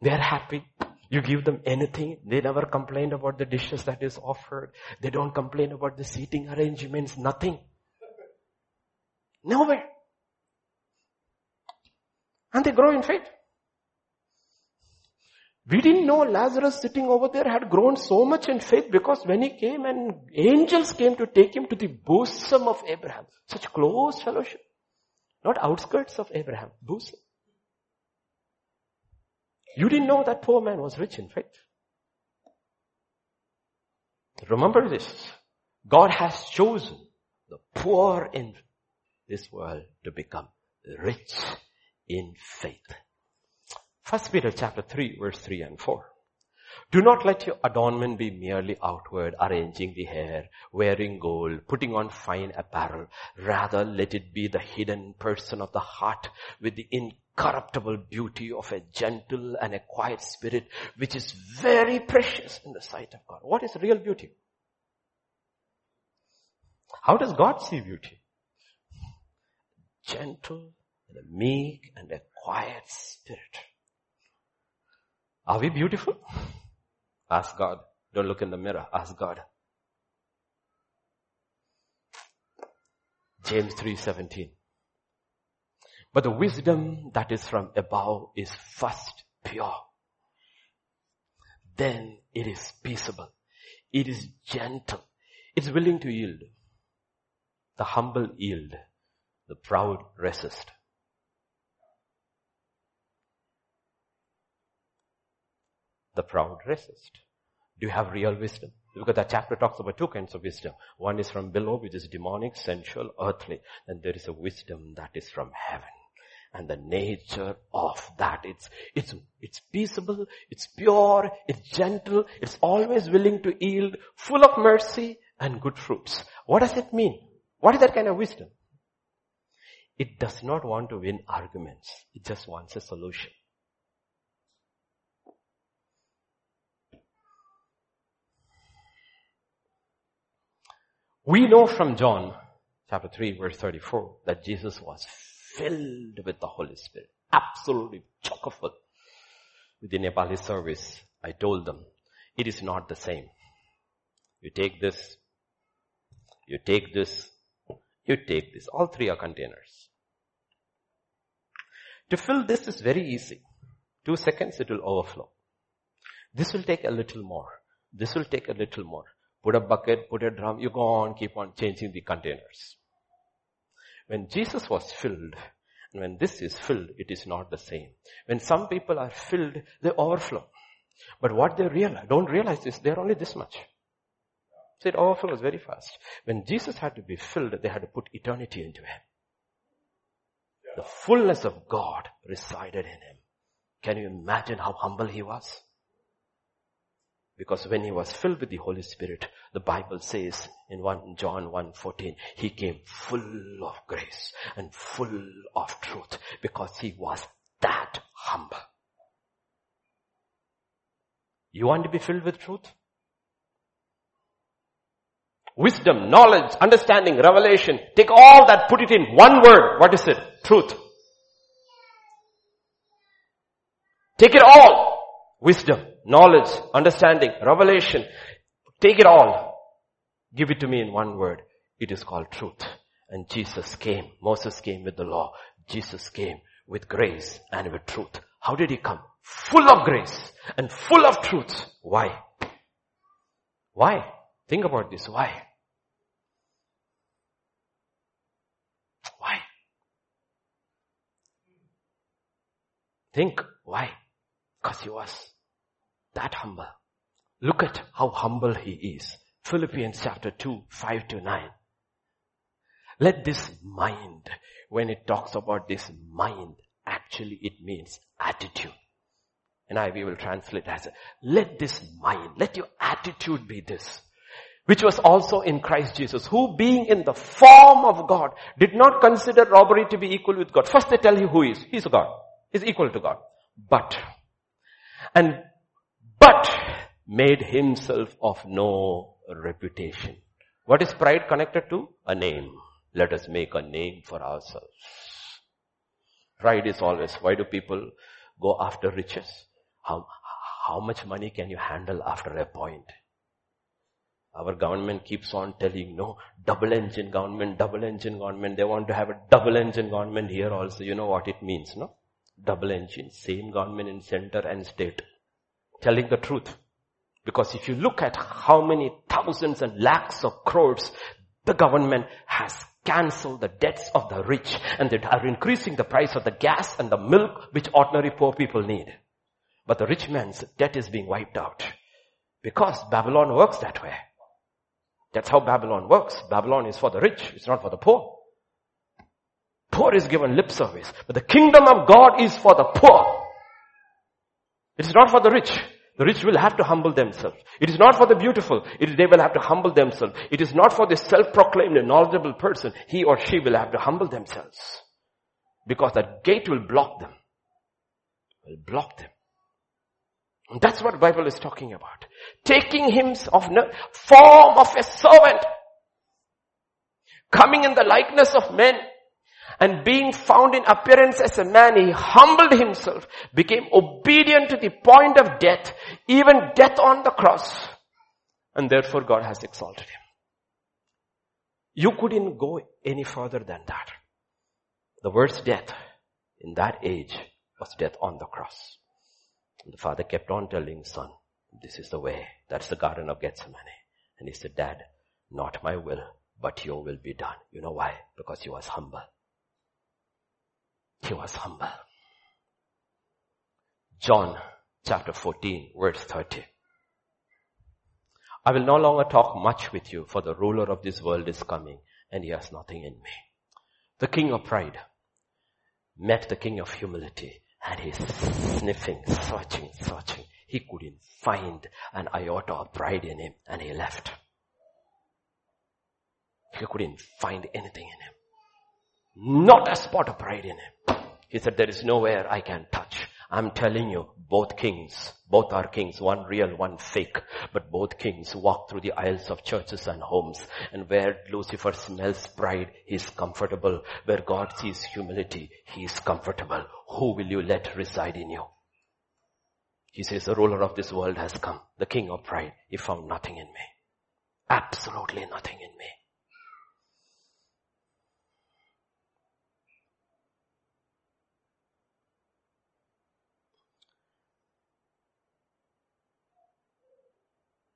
They are happy. You give them anything. They never complain about the dishes that is offered. They don't complain about the seating arrangements. Nothing. Nowhere. And they grow in faith. We didn't know Lazarus sitting over there had grown so much in faith because when he came and angels came to take him to the bosom of Abraham. Such close fellowship. Not outskirts of Abraham, bosom. You didn't know that poor man was rich in faith. Remember this. God has chosen the poor in this world to become rich in faith. First Peter chapter 3 verse 3 and 4. Do not let your adornment be merely outward, arranging the hair, wearing gold, putting on fine apparel. Rather, let it be the hidden person of the heart with the incorruptible beauty of a gentle and a quiet spirit, which is very precious in the sight of God. What is real beauty? How does God see beauty? Gentle and a meek and a quiet spirit. Are we beautiful? Ask God. Don't look in the mirror. Ask God. James 3:17. But the wisdom that is from above is first pure. Then it is peaceable. It is gentle. It's willing to yield. The humble yield. The proud resist. The proud resist. Do you have real wisdom? Because that chapter talks about two kinds of wisdom. One is from below, which is demonic, sensual, earthly. And there is a wisdom that is from heaven. And the nature of that, it's, it's, it's peaceable, it's pure, it's gentle, it's always willing to yield, full of mercy and good fruits. What does it mean? What is that kind of wisdom? It does not want to win arguments. It just wants a solution. We know from John chapter 3 verse 34 that Jesus was filled with the Holy Spirit. Absolutely chock full. With the Nepali service, I told them, it is not the same. You take this, you take this, you take this. All three are containers. To fill this is very easy. Two seconds it will overflow. This will take a little more. This will take a little more. Put a bucket, put a drum, you go on, keep on changing the containers. When Jesus was filled, and when this is filled, it is not the same. When some people are filled, they overflow. But what they realize, don't realize is they're only this much. So it overflows very fast. When Jesus had to be filled, they had to put eternity into him. The fullness of God resided in him. Can you imagine how humble he was? Because when he was filled with the Holy Spirit, the Bible says in 1 John 1:14, he came full of grace and full of truth because he was that humble. You want to be filled with truth? Wisdom, knowledge, understanding, revelation. Take all that, put it in one word. What is it? Truth. Take it all. Wisdom knowledge, understanding, revelation. Take it all. Give it to me in one word. It is called truth. And Jesus came. Moses came with the law. Jesus came with grace and with truth. How did he come? Full of grace and full of truth. Why? Why? Think about this. Why? Why? Think. Why? Because he was that humble. Look at how humble he is. Philippians chapter 2, 5 to 9. Let this mind, when it talks about this mind, actually it means attitude. And I, we will translate as, let this mind, let your attitude be this, which was also in Christ Jesus, who being in the form of God, did not consider robbery to be equal with God. First they tell you who he is. He's God. He's equal to God. But, and but made himself of no reputation. What is pride connected to? A name. Let us make a name for ourselves. Pride is always, why do people go after riches? How, how much money can you handle after a point? Our government keeps on telling, no, double engine government, double engine government. They want to have a double engine government here also. You know what it means, no? Double engine, same government in center and state telling the truth. Because if you look at how many thousands and lakhs of crores the government has cancelled the debts of the rich and they are increasing the price of the gas and the milk which ordinary poor people need. But the rich man's debt is being wiped out because Babylon works that way. That's how Babylon works. Babylon is for the rich. It's not for the poor. Poor is given lip service, but the kingdom of God is for the poor. It is not for the rich. The rich will have to humble themselves. It is not for the beautiful. They will have to humble themselves. It is not for the self-proclaimed and knowledgeable person. He or she will have to humble themselves. Because that gate will block them. Will block them. And that's what Bible is talking about. Taking him of form of a servant. Coming in the likeness of men and being found in appearance as a man, he humbled himself, became obedient to the point of death, even death on the cross. And therefore God has exalted him. You couldn't go any further than that. The worst death in that age was death on the cross. And the father kept on telling son, this is the way. That's the garden of Gethsemane. And he said, dad, not my will, but your will be done. You know why? Because he was humble. He was humble. John chapter 14 verse 30. I will no longer talk much with you for the ruler of this world is coming and he has nothing in me. The king of pride met the king of humility and he's sniffing, searching, searching. He couldn't find an iota of pride in him and he left. He couldn't find anything in him. Not a spot of pride in him. He said, there is nowhere I can touch. I'm telling you, both kings, both are kings, one real, one fake, but both kings walk through the aisles of churches and homes. And where Lucifer smells pride, he's comfortable. Where God sees humility, he is comfortable. Who will you let reside in you? He says, the ruler of this world has come, the king of pride. He found nothing in me. Absolutely nothing in me.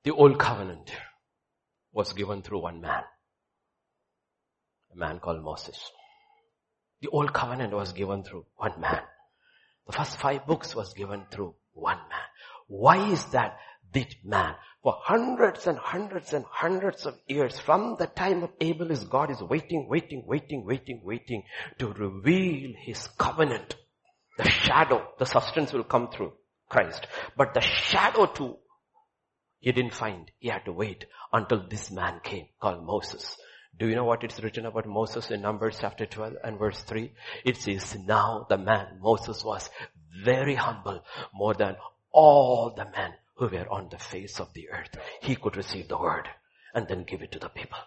The old covenant was given through one man. A man called Moses. The old covenant was given through one man. The first five books was given through one man. Why is that this man? For hundreds and hundreds and hundreds of years from the time of Abel is God is waiting, waiting, waiting, waiting, waiting to reveal his covenant. The shadow, the substance will come through Christ. But the shadow to he didn't find. He had to wait until this man came called Moses. Do you know what it's written about Moses in Numbers chapter 12 and verse 3? It says, now the man, Moses was very humble, more than all the men who were on the face of the earth. He could receive the word and then give it to the people.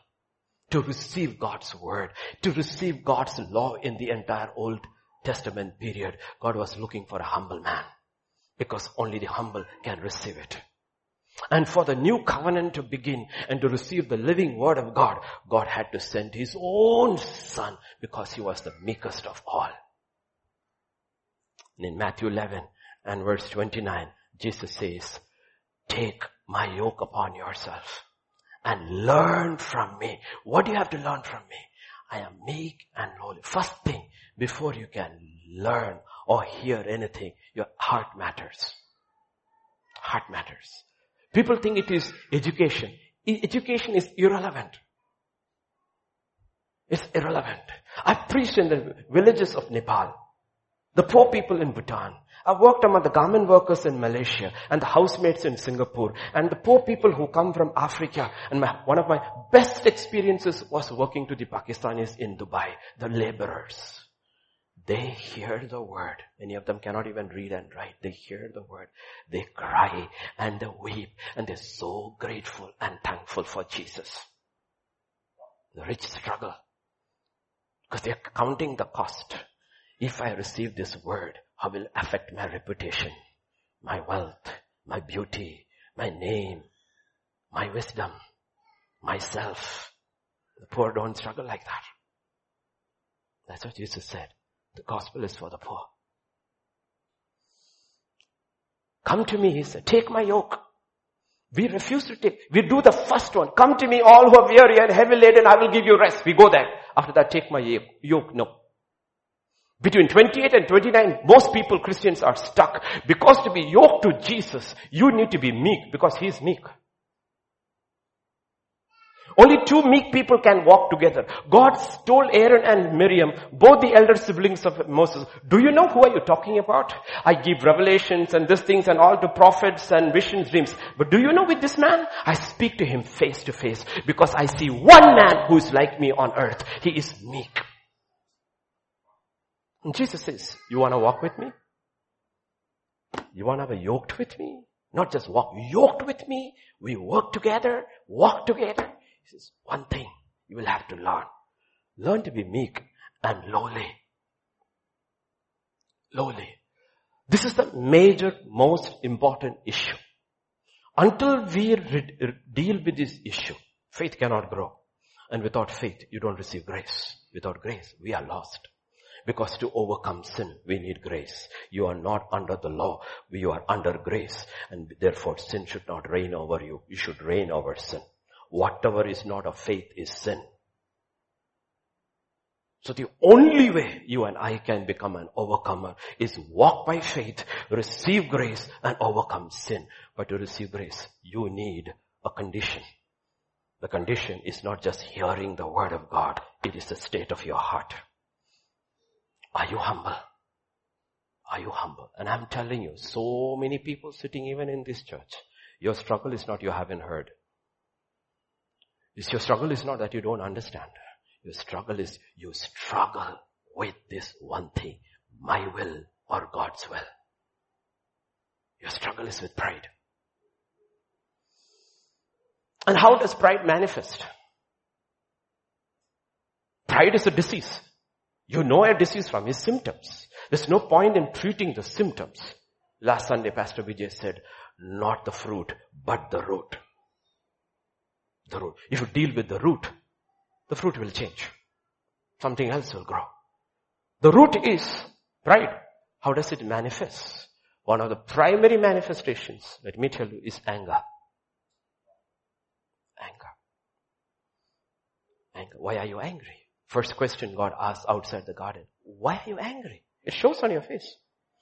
To receive God's word, to receive God's law in the entire Old Testament period, God was looking for a humble man because only the humble can receive it. And for the new covenant to begin and to receive the living word of God, God had to send his own son because he was the meekest of all. And in Matthew 11 and verse 29, Jesus says, take my yoke upon yourself and learn from me. What do you have to learn from me? I am meek and lowly. First thing, before you can learn or hear anything, your heart matters. Heart matters. People think it is education. Education is irrelevant. It's irrelevant. I've preached in the villages of Nepal. The poor people in Bhutan. I've worked among the garment workers in Malaysia and the housemates in Singapore and the poor people who come from Africa. And my, one of my best experiences was working to the Pakistanis in Dubai, the laborers. They hear the word. Many of them cannot even read and write. They hear the word. They cry and they weep and they're so grateful and thankful for Jesus. The rich struggle because they're counting the cost. If I receive this word, how will affect my reputation, my wealth, my beauty, my name, my wisdom, myself. The poor don't struggle like that. That's what Jesus said. The gospel is for the poor. Come to me, he said, take my yoke. We refuse to take. We do the first one. Come to me all who are weary and heavy laden, I will give you rest. We go there. After that, take my yoke. No. Between 28 and 29, most people, Christians are stuck. Because to be yoked to Jesus, you need to be meek because he is meek. Only two meek people can walk together. God told Aaron and Miriam, both the elder siblings of Moses, do you know who are you talking about? I give revelations and these things and all to prophets and visions, dreams. But do you know with this man? I speak to him face to face because I see one man who is like me on earth. He is meek. And Jesus says, you want to walk with me? You want to be yoked with me? Not just walk, yoked with me. We work together, walk together. He says, one thing you will have to learn. Learn to be meek and lowly. Lowly. This is the major, most important issue. Until we re- deal with this issue, faith cannot grow. And without faith, you don't receive grace. Without grace, we are lost. Because to overcome sin, we need grace. You are not under the law. You are under grace. And therefore sin should not reign over you. You should reign over sin. Whatever is not of faith is sin. So the only way you and I can become an overcomer is walk by faith, receive grace and overcome sin. But to receive grace, you need a condition. The condition is not just hearing the word of God, it is the state of your heart. Are you humble? Are you humble? And I'm telling you, so many people sitting even in this church, your struggle is not you haven't heard. Your struggle is not that you don't understand. Your struggle is you struggle with this one thing, my will or God's will. Your struggle is with pride. And how does pride manifest? Pride is a disease. You know a disease from his symptoms. There's no point in treating the symptoms. Last Sunday, Pastor Vijay said, not the fruit, but the root. The root. If you deal with the root, the fruit will change. Something else will grow. The root is pride. How does it manifest? One of the primary manifestations, let me tell you, is anger. Anger. Anger. Why are you angry? First question God asks outside the garden. Why are you angry? It shows on your face.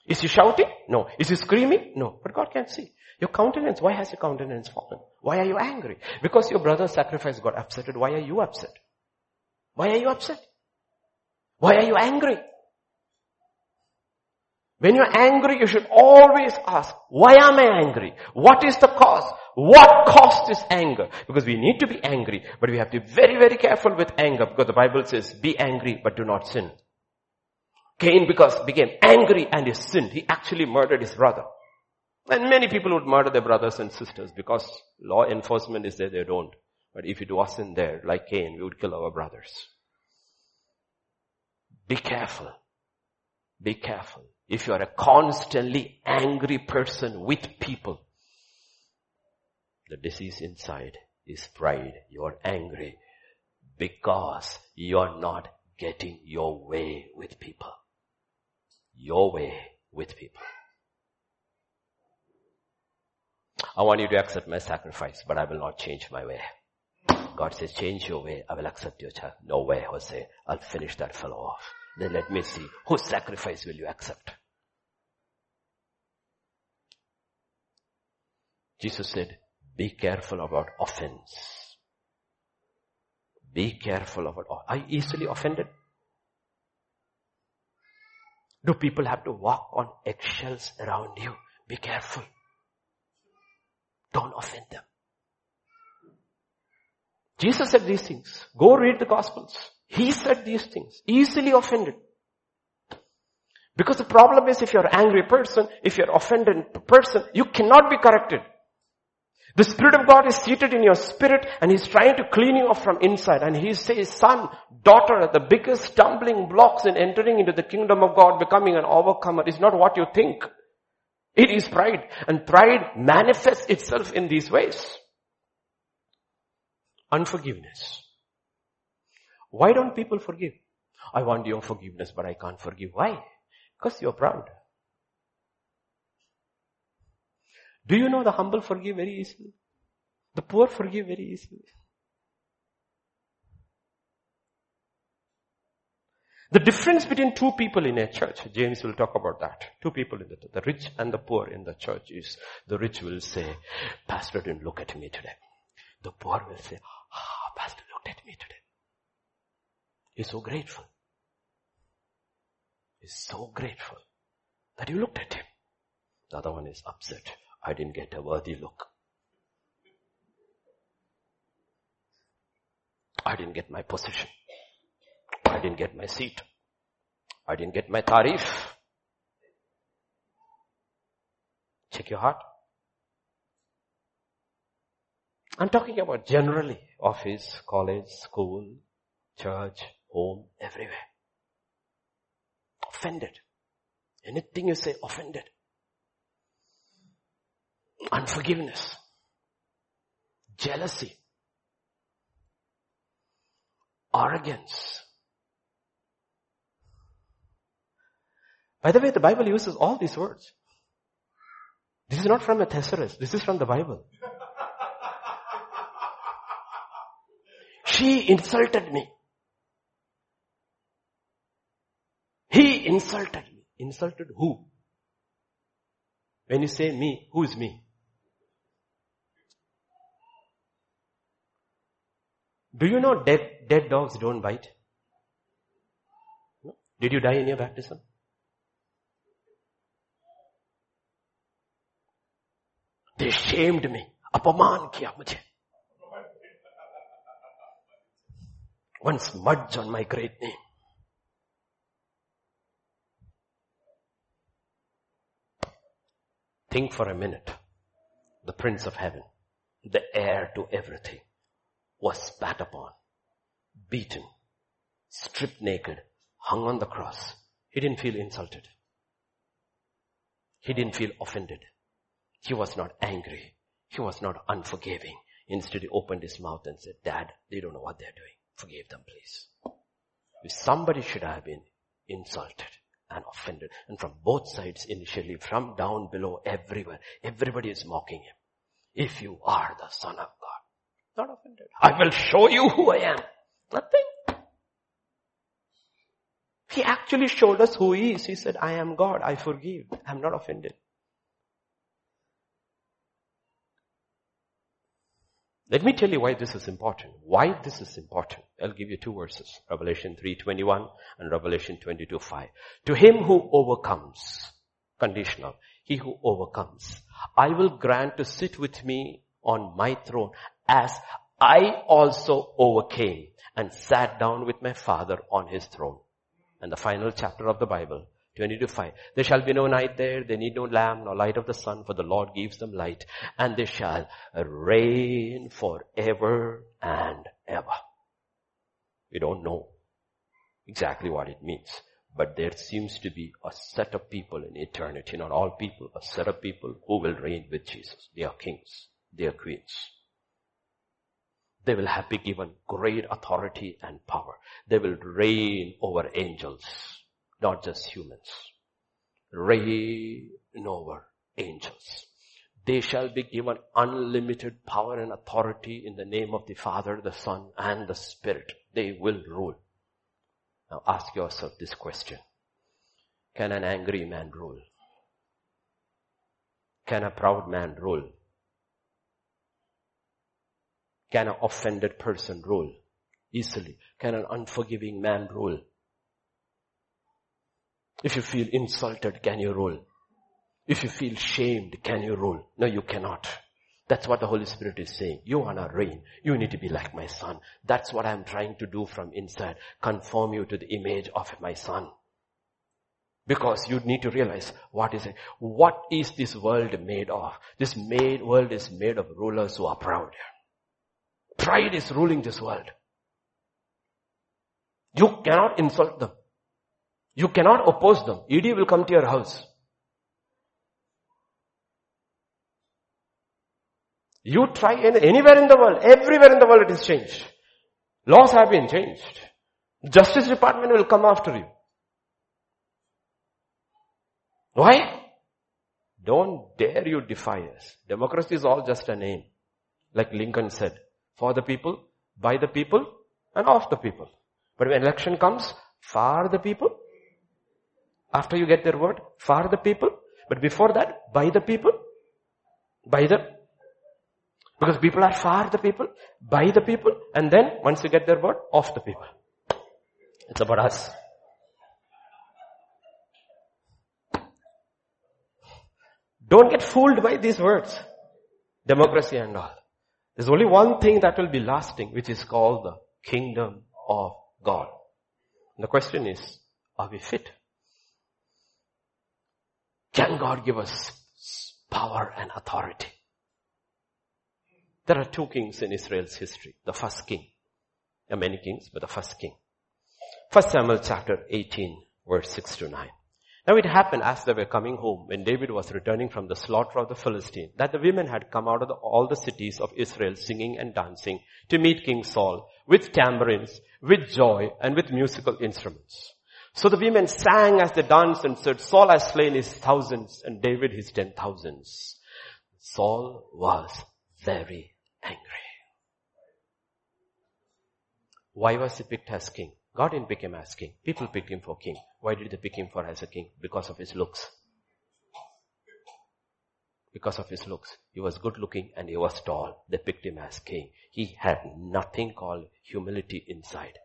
Is he shouting? No. Is he screaming? No. But God can see. Your countenance, why has your countenance fallen? Why are you angry? Because your brother's sacrifice got upset. Why are you upset? Why are you upset? Why are you angry? When you're angry, you should always ask, why am I angry? What is the cause? What caused this anger? Because we need to be angry, but we have to be very, very careful with anger because the Bible says, be angry, but do not sin. Cain because became angry and he sinned. He actually murdered his brother. And many people would murder their brothers and sisters because law enforcement is there, they don't. But if it wasn't there, like Cain, we would kill our brothers. Be careful. Be careful. If you are a constantly angry person with people, the disease inside is pride. You're angry because you're not getting your way with people. Your way with people. I want you to accept my sacrifice, but I will not change my way. God says, change your way. I will accept your child. No way, Jose. I'll finish that fellow off. Then let me see. Whose sacrifice will you accept? Jesus said, be careful about offense. Be careful about, are you easily offended? Do people have to walk on eggshells around you? Be careful. Don't offend them. Jesus said these things. Go read the Gospels. He said these things. Easily offended. Because the problem is if you're an angry person, if you're offended person, you cannot be corrected. The Spirit of God is seated in your spirit and He's trying to clean you off from inside. And He says, son, daughter, the biggest stumbling blocks in entering into the kingdom of God, becoming an overcomer is not what you think. It is pride. And pride manifests itself in these ways. Unforgiveness. Why don't people forgive? I want your forgiveness, but I can't forgive. Why? Because you're proud. Do you know the humble forgive very easily? The poor forgive very easily. The difference between two people in a church, James will talk about that. Two people in the, the rich and the poor in the church is, the rich will say, Pastor didn't look at me today. The poor will say, ah, oh, Pastor looked at me today. He's so grateful. He's so grateful that you looked at him. The other one is upset. I didn't get a worthy look. I didn't get my position. I didn't get my seat. I didn't get my tarif. Check your heart. I'm talking about generally office, college, school, church, home, everywhere. Offended. Anything you say, offended. Unforgiveness. Jealousy. arrogance. By the way, the Bible uses all these words. This is not from a thesaurus. This is from the Bible. she insulted me. He insulted me. Insulted who? When you say me, who is me? Do you know dead, dead dogs don't bite? Did you die in your baptism? They shamed me. अपमान किया मुझे One smudge on my great name. Think for a minute. The Prince of Heaven, the heir to everything, was spat upon, beaten, stripped naked, hung on the cross. He didn't feel insulted. He didn't feel offended. He was not angry. He was not unforgiving. Instead, he opened his mouth and said, Dad, they don't know what they're doing. Forgive them, please. If somebody should have been insulted and offended. And from both sides initially, from down below, everywhere, everybody is mocking him. If you are the son of God, not offended. I will show you who I am. Nothing. He actually showed us who he is. He said, I am God. I forgive. I'm not offended. Let me tell you why this is important. Why this is important. I'll give you two verses. Revelation 3.21 and Revelation 22.5. To him who overcomes, conditional, he who overcomes, I will grant to sit with me on my throne as I also overcame and sat down with my father on his throne. And the final chapter of the Bible, 20 to 5. There shall be no night there. They need no lamp nor light of the sun for the Lord gives them light and they shall reign forever and ever. We don't know exactly what it means, but there seems to be a set of people in eternity, not all people, a set of people who will reign with Jesus. They are kings. They are queens. They will have been given great authority and power. They will reign over angels not just humans. Reign over angels. They shall be given unlimited power and authority in the name of the Father, the Son, and the Spirit. They will rule. Now ask yourself this question. Can an angry man rule? Can a proud man rule? Can an offended person rule? Easily. Can an unforgiving man rule? If you feel insulted, can you rule? If you feel shamed, can you rule? No, you cannot. That's what the Holy Spirit is saying. You wanna reign. You need to be like my son. That's what I'm trying to do from inside. Conform you to the image of my son. Because you need to realize what is it? What is this world made of? This made world is made of rulers who are proud. Pride is ruling this world. You cannot insult them. You cannot oppose them. ED will come to your house. You try anywhere in the world, everywhere in the world it is changed. Laws have been changed. Justice department will come after you. Why? Don't dare you defy us. Democracy is all just a name. Like Lincoln said, for the people, by the people, and of the people. But when election comes, for the people, after you get their word, for the people. But before that, by the people. By the, because people are for the people, by the people, and then once you get their word, of the people. It's about us. Don't get fooled by these words. Democracy and all. There's only one thing that will be lasting, which is called the kingdom of God. And the question is, are we fit? Can God give us power and authority? There are two kings in Israel's history. The first king. There are many kings, but the first king. First Samuel chapter 18 verse 6 to 9. Now it happened as they were coming home when David was returning from the slaughter of the Philistine that the women had come out of the, all the cities of Israel singing and dancing to meet King Saul with tambourines, with joy, and with musical instruments. So the women sang as they danced and said, Saul has slain his thousands and David his ten thousands. Saul was very angry. Why was he picked as king? God didn't pick him as king. People picked him for king. Why did they pick him for as a king? Because of his looks. Because of his looks. He was good looking and he was tall. They picked him as king. He had nothing called humility inside.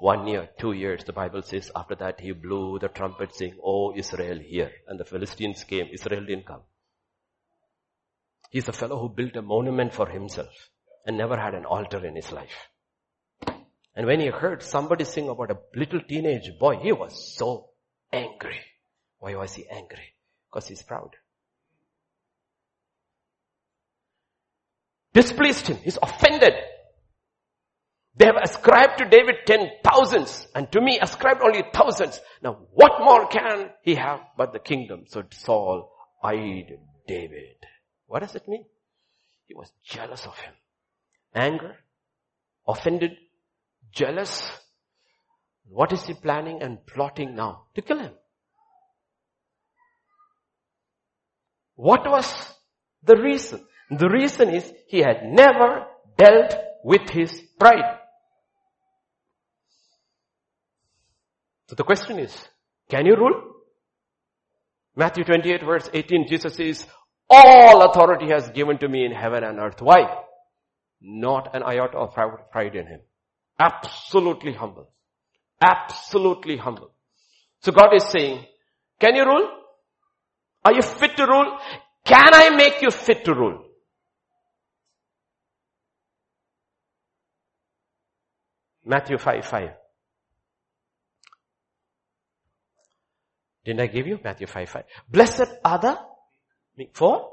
One year, two years, the Bible says, after that he blew the trumpet saying, Oh Israel, here. And the Philistines came. Israel didn't come. He's a fellow who built a monument for himself and never had an altar in his life. And when he heard somebody sing about a little teenage boy, he was so angry. Why was he angry? Because he's proud. Displeased him. He's offended. They have ascribed to David ten thousands and to me ascribed only thousands. Now what more can he have but the kingdom? So Saul eyed David. What does it mean? He was jealous of him. Anger, offended, jealous. What is he planning and plotting now? To kill him. What was the reason? The reason is he had never dealt with his pride. So the question is, can you rule? Matthew 28 verse 18, Jesus says, all authority has given to me in heaven and earth. Why? Not an iota of pride in him. Absolutely humble. Absolutely humble. So God is saying, can you rule? Are you fit to rule? Can I make you fit to rule? Matthew 5, 5. Didn't I give you? Matthew 5, 5. Blessed are the meek. For?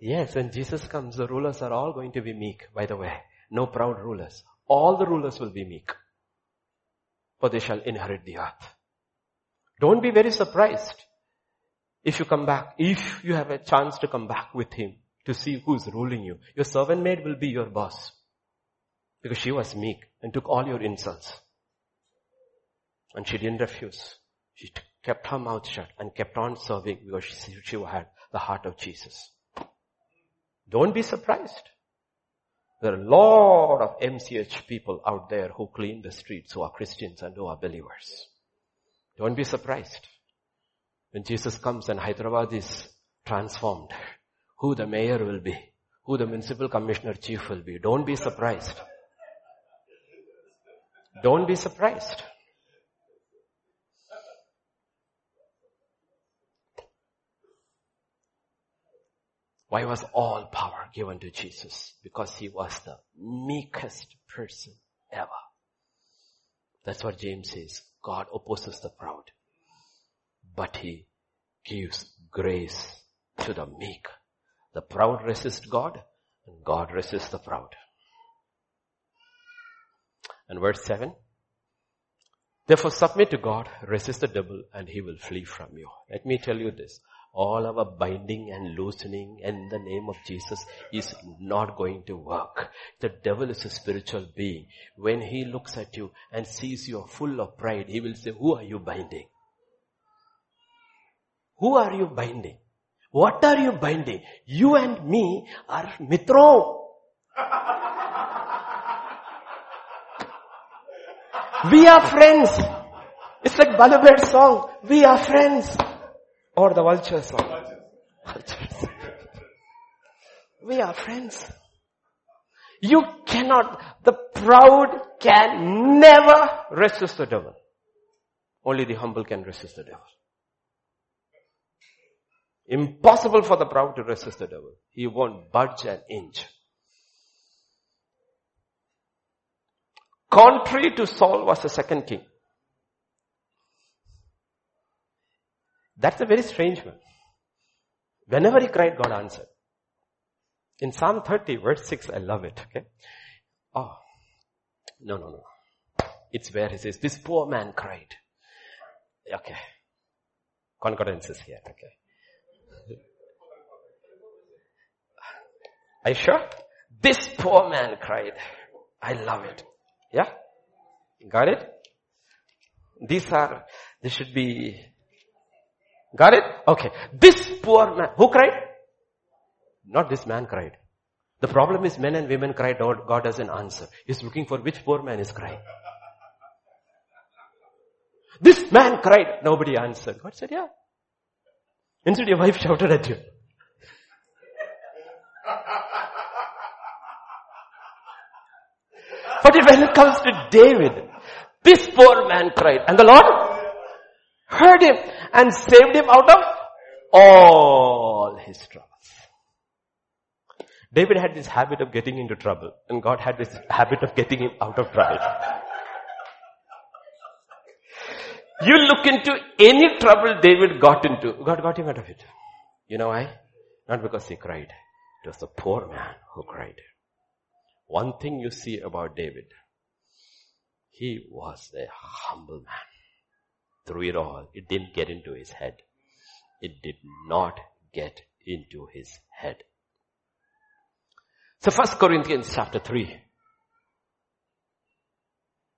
Yes, when Jesus comes, the rulers are all going to be meek, by the way. No proud rulers. All the rulers will be meek. For they shall inherit the earth. Don't be very surprised if you come back, if you have a chance to come back with him to see who's ruling you. Your servant maid will be your boss. Because she was meek and took all your insults. And she didn't refuse. She kept her mouth shut and kept on serving because she, she had the heart of Jesus. Don't be surprised. There are a lot of MCH people out there who clean the streets who are Christians and who are believers. Don't be surprised. When Jesus comes and Hyderabad is transformed, who the mayor will be, who the municipal commissioner chief will be. Don't be surprised. Don't be surprised. Why was all power given to Jesus? Because he was the meekest person ever. That's what James says. God opposes the proud, but he gives grace to the meek. The proud resist God and God resists the proud. And verse 7. Therefore submit to God, resist the devil and he will flee from you. Let me tell you this all our binding and loosening in the name of Jesus is not going to work. The devil is a spiritual being. When he looks at you and sees you are full of pride, he will say, who are you binding? Who are you binding? What are you binding? You and me are mitro. we are friends. It's like Balabed song. We are friends. Or the vulture song. Vultures. we are friends. You cannot, the proud can never resist the devil. Only the humble can resist the devil. Impossible for the proud to resist the devil. He won't budge an inch. Contrary to Saul was the second king. That's a very strange one. Whenever he cried, God answered. In Psalm 30 verse 6, I love it, okay? Oh, no, no, no. It's where he says, this poor man cried. Okay. Concordances here, okay. Are you sure? This poor man cried. I love it. Yeah? Got it? These are, this should be, got it? Okay. This poor man, who cried? Not this man cried. The problem is men and women cry, God doesn't answer. He's looking for which poor man is crying. This man cried. Nobody answered. God said, yeah. Instead your wife shouted at you. But when it comes to David, this poor man cried and the Lord heard him and saved him out of all his troubles. David had this habit of getting into trouble and God had this habit of getting him out of trouble. You look into any trouble David got into, God got him out of it. You know why? Not because he cried. It was the poor man who cried. One thing you see about David, he was a humble man. Through it all, it didn't get into his head. It did not get into his head. So first Corinthians chapter 3.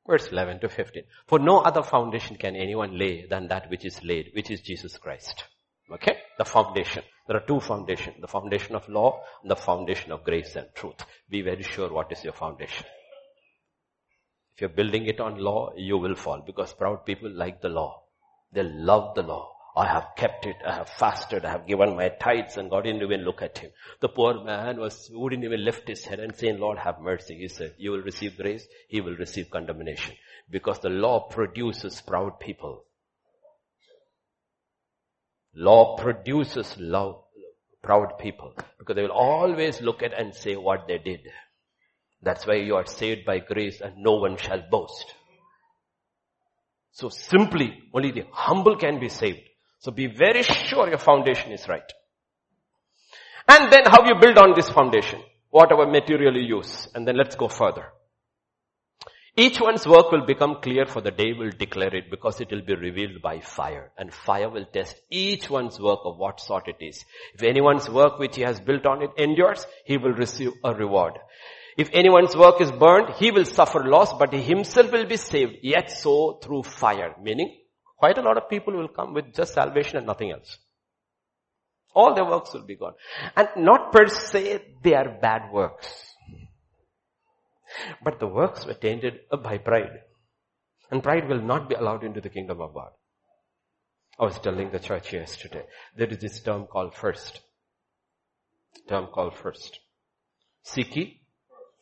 Verse 11 to 15. For no other foundation can anyone lay than that which is laid, which is Jesus Christ. Okay? The foundation. There are two foundations. The foundation of law and the foundation of grace and truth. Be very sure what is your foundation. If you're building it on law, you will fall because proud people like the law. They love the law. I have kept it. I have fasted. I have given my tithes and God didn't even look at him. The poor man was, wouldn't even lift his head and say, Lord have mercy. He said, you will receive grace. He will receive condemnation because the law produces proud people. Law produces love, proud people because they will always look at and say what they did. That's why you are saved by grace and no one shall boast. So simply, only the humble can be saved. So be very sure your foundation is right. And then how you build on this foundation? Whatever material you use. And then let's go further. Each one's work will become clear for the day will declare it because it will be revealed by fire and fire will test each one's work of what sort it is. If anyone's work which he has built on it endures, he will receive a reward. If anyone's work is burned, he will suffer loss, but he himself will be saved, yet so through fire. Meaning, quite a lot of people will come with just salvation and nothing else. All their works will be gone. And not per se they are bad works. But the works were tainted by pride. And pride will not be allowed into the kingdom of God. I was telling the church yesterday, there is this term called first. Term called first. Seek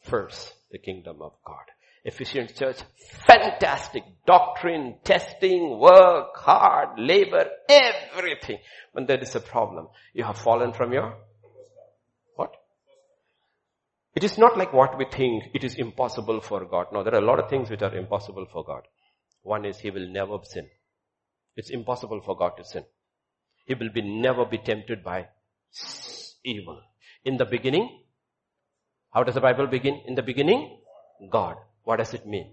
first the kingdom of God. Ephesians church, fantastic doctrine, testing, work, hard, labor, everything. When there is a problem, you have fallen from your what? it is not like what we think it is impossible for God. No, there are a lot of things which are impossible for God. One is He will never sin. It's impossible for God to sin. He will be never be tempted by evil. In the beginning, how does the Bible begin? In the beginning, God. What does it mean?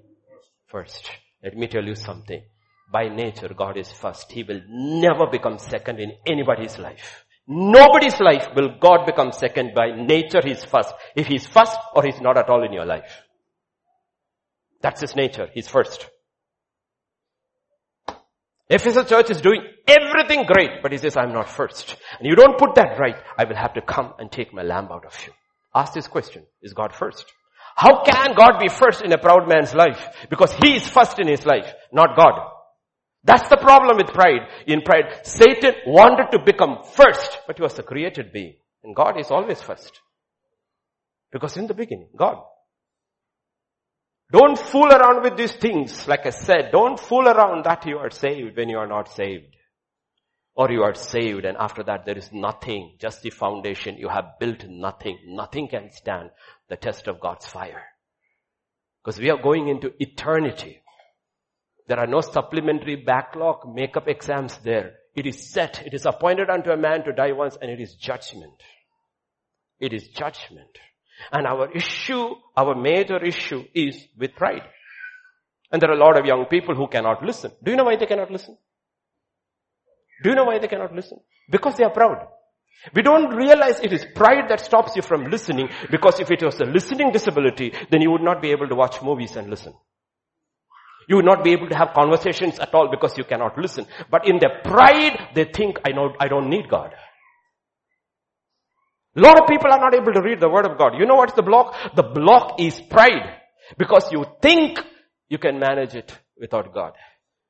First. Let me tell you something. By nature, God is first. He will never become second in anybody's life. Nobody's life will God become second by nature he's first. If he's first or he's not at all in your life. That's his nature. He's first. Ephesus church is doing everything great, but he says, I'm not first. And you don't put that right, I will have to come and take my lamb out of you. Ask this question, is God first? How can God be first in a proud man's life? Because he is first in his life, not God. That's the problem with pride. In pride, Satan wanted to become first, but he was a created being. And God is always first. Because in the beginning, God. Don't fool around with these things. Like I said, don't fool around that you are saved when you are not saved. Or you are saved and after that there is nothing, just the foundation. You have built nothing. Nothing can stand the test of God's fire. Because we are going into eternity. There are no supplementary backlog makeup exams there. It is set. It is appointed unto a man to die once and it is judgment. It is judgment. And our issue, our major issue is with pride. And there are a lot of young people who cannot listen. Do you know why they cannot listen? Do you know why they cannot listen? Because they are proud. We don't realize it is pride that stops you from listening because if it was a listening disability, then you would not be able to watch movies and listen. You would not be able to have conversations at all because you cannot listen. But in their pride, they think, I know, I don't need God. A lot of people are not able to read the word of God. You know what's the block? The block is pride. Because you think you can manage it without God.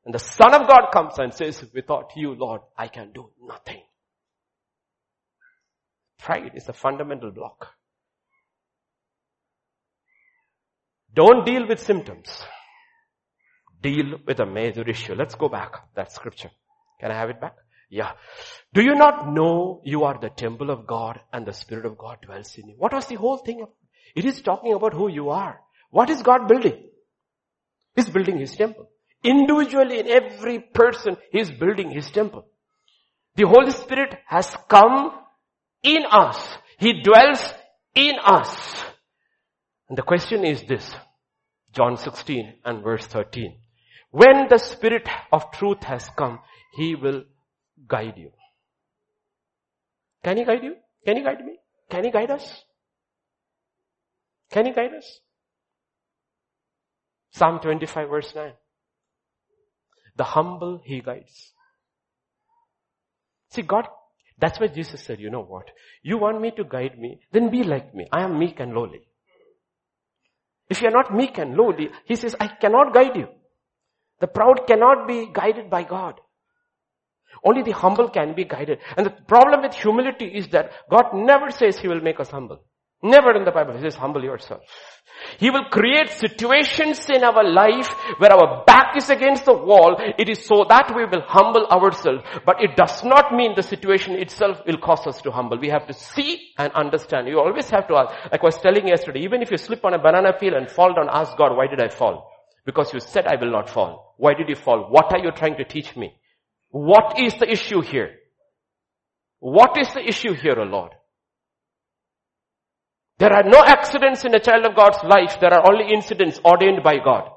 And the Son of God comes and says, without you, Lord, I can do nothing. Pride is a fundamental block. Don't deal with symptoms. Deal with a major issue. Let's go back. That scripture. Can I have it back? Yeah. Do you not know you are the temple of God and the Spirit of God dwells in you? What was the whole thing? It is talking about who you are. What is God building? He's building His temple. Individually in every person, He's building His temple. The Holy Spirit has come in us. He dwells in us. And the question is this. John 16 and verse 13. When the Spirit of truth has come, He will guide you. Can He guide you? Can He guide me? Can He guide us? Can He guide us? Psalm 25 verse 9. The humble He guides. See, God, that's why Jesus said, you know what? You want me to guide me, then be like me. I am meek and lowly. If you are not meek and lowly, He says, I cannot guide you. The proud cannot be guided by God. Only the humble can be guided. And the problem with humility is that God never says He will make us humble. Never in the Bible. He says, humble yourself. He will create situations in our life where our back is against the wall. It is so that we will humble ourselves. But it does not mean the situation itself will cause us to humble. We have to see and understand. You always have to ask, like I was telling yesterday, even if you slip on a banana peel and fall down, ask God, why did I fall? Because you said I will not fall. Why did you fall? What are you trying to teach me? What is the issue here? What is the issue here, O Lord? There are no accidents in a child of God's life. There are only incidents ordained by God.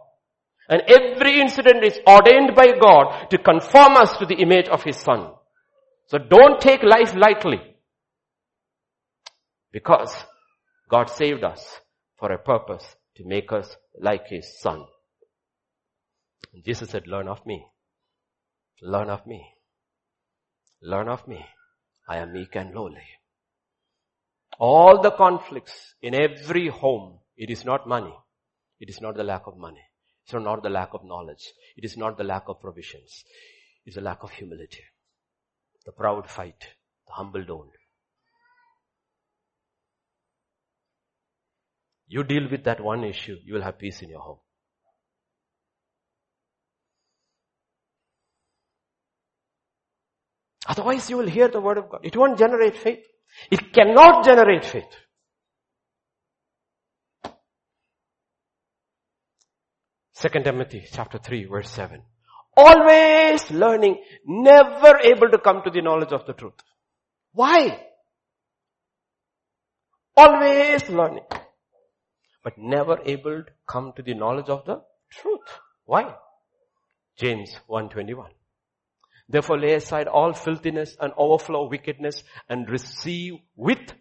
And every incident is ordained by God to conform us to the image of His Son. So don't take life lightly. Because God saved us for a purpose to make us like His Son. And Jesus said, learn of me. Learn of me. Learn of me. I am meek and lowly. All the conflicts in every home, it is not money. It is not the lack of money. It's not the lack of knowledge. It is not the lack of provisions. It's the lack of humility. The proud fight. The humble don't. You deal with that one issue, you will have peace in your home. Otherwise you will hear the word of God. It won't generate faith. It cannot generate faith. Second Timothy chapter 3 verse 7. Always learning, never able to come to the knowledge of the truth. Why? Always learning. But never able to come to the knowledge of the truth. Why? James 121. Therefore lay aside all filthiness and overflow wickedness and receive with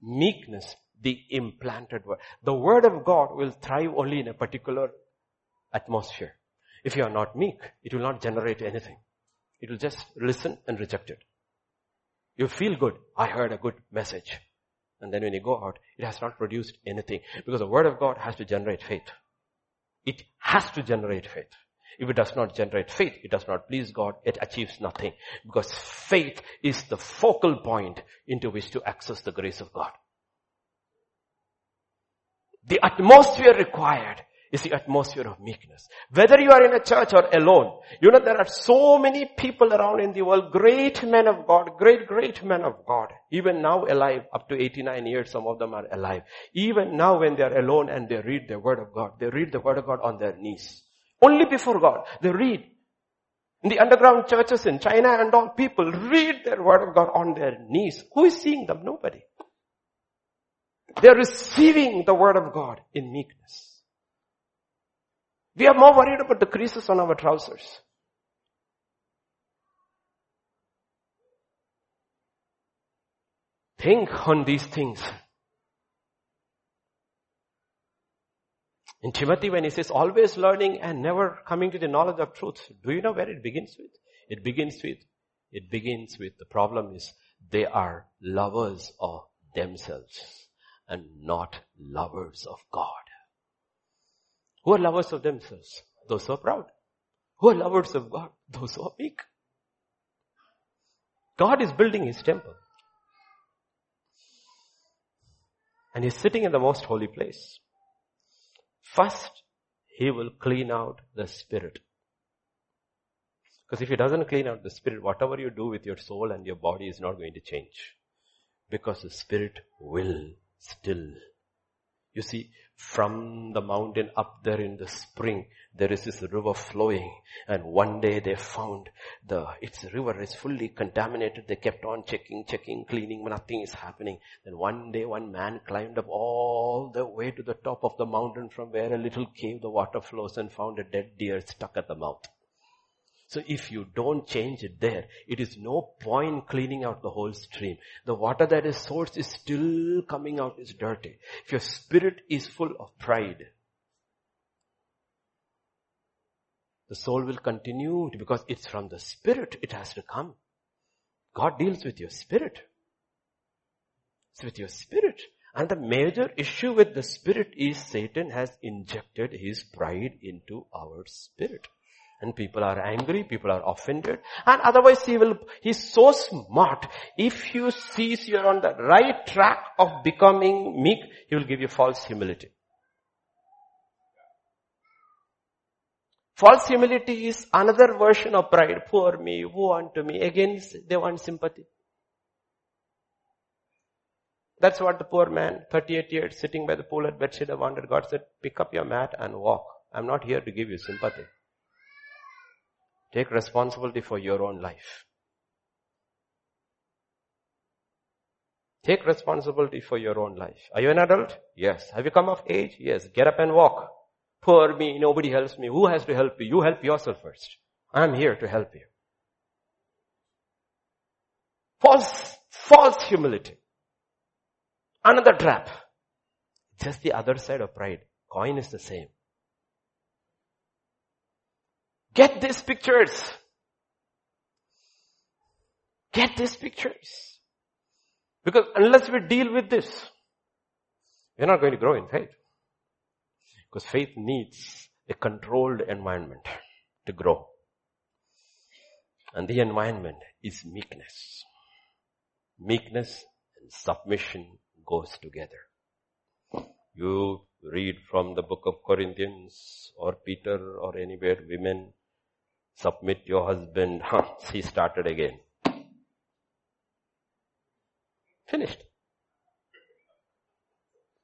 meekness the implanted word. The word of God will thrive only in a particular atmosphere. If you are not meek, it will not generate anything. It will just listen and reject it. You feel good. I heard a good message. And then when you go out, it has not produced anything. Because the word of God has to generate faith. It has to generate faith. If it does not generate faith, it does not please God, it achieves nothing. Because faith is the focal point into which to access the grace of God. The atmosphere required is the atmosphere of meekness. Whether you are in a church or alone, you know there are so many people around in the world, great men of God, great, great men of God, even now alive, up to 89 years, some of them are alive. Even now when they are alone and they read the word of God, they read the word of God on their knees. Only before God. They read. In the underground churches in China and all, people read their word of God on their knees. Who is seeing them? Nobody. They are receiving the word of God in meekness. We are more worried about the creases on our trousers. Think on these things. In Timothy, when he says always learning and never coming to the knowledge of truth, do you know where it begins with? It begins with, it begins with, the problem is they are lovers of themselves and not lovers of God. Who are lovers of themselves? Those who are proud. Who are lovers of God? Those who are meek. God is building his temple. And he's sitting in the most holy place. First, he will clean out the spirit. Because if he doesn't clean out the spirit, whatever you do with your soul and your body is not going to change. Because the spirit will still. You see, from the mountain up there in the spring, there is this river flowing and one day they found the, its river is fully contaminated. They kept on checking, checking, cleaning, nothing is happening. Then one day one man climbed up all the way to the top of the mountain from where a little cave the water flows and found a dead deer stuck at the mouth. So if you don't change it there, it is no point cleaning out the whole stream. The water that is sourced is still coming out is dirty. If your spirit is full of pride, the soul will continue because it's from the spirit it has to come. God deals with your spirit. It's with your spirit. And the major issue with the spirit is Satan has injected his pride into our spirit. And people are angry, people are offended. And otherwise he will, he's so smart. If you sees you're on the right track of becoming meek, he will give you false humility. False humility is another version of pride. Poor me, woe unto me. Again, they want sympathy. That's what the poor man, 38 years, sitting by the pool at Bethsaida wanted. God said, pick up your mat and walk. I'm not here to give you sympathy. Take responsibility for your own life. Take responsibility for your own life. Are you an adult? Yes. Have you come of age? Yes. Get up and walk. Poor me, nobody helps me. Who has to help you? You help yourself first. I'm here to help you. False, false humility. Another trap. Just the other side of pride. Coin is the same. Get these pictures. Get these pictures. Because unless we deal with this, we're not going to grow in faith. Because faith needs a controlled environment to grow. And the environment is meekness. Meekness and submission goes together. You read from the book of Corinthians or Peter or anywhere, women, submit your husband. Huh, he started again. Finished.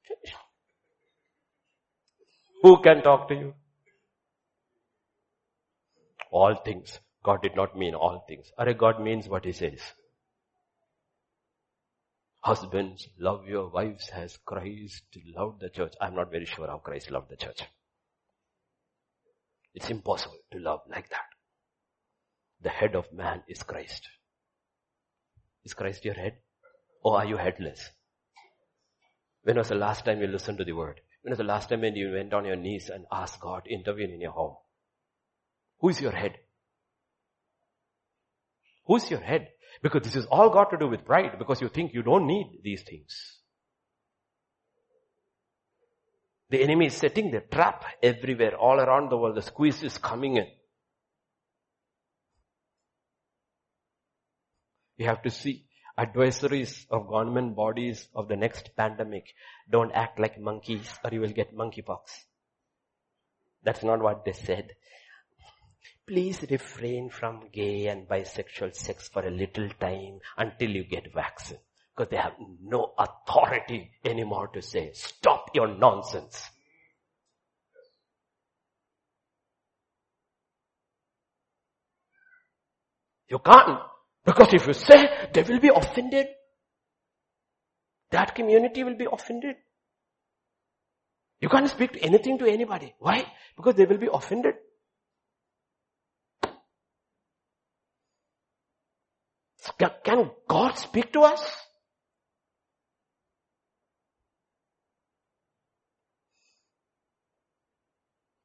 Finished. Who can talk to you? All things. God did not mean all things. Are God means what he says. Husbands, love your wives as Christ loved the church. I'm not very sure how Christ loved the church. It's impossible to love like that. The head of man is Christ. Is Christ your head? Or are you headless? When was the last time you listened to the word? When was the last time when you went on your knees and asked God to intervene in your home? Who is your head? Who's your head? Because this is all got to do with pride because you think you don't need these things. The enemy is setting the trap everywhere, all around the world. The squeeze is coming in. You have to see advisories of government bodies of the next pandemic. Don't act like monkeys or you will get monkeypox. That's not what they said. Please refrain from gay and bisexual sex for a little time until you get vaccine. Because they have no authority anymore to say, stop your nonsense. You can't. Because if you say, they will be offended. That community will be offended. You can't speak anything to anybody. Why? Because they will be offended. Can God speak to us?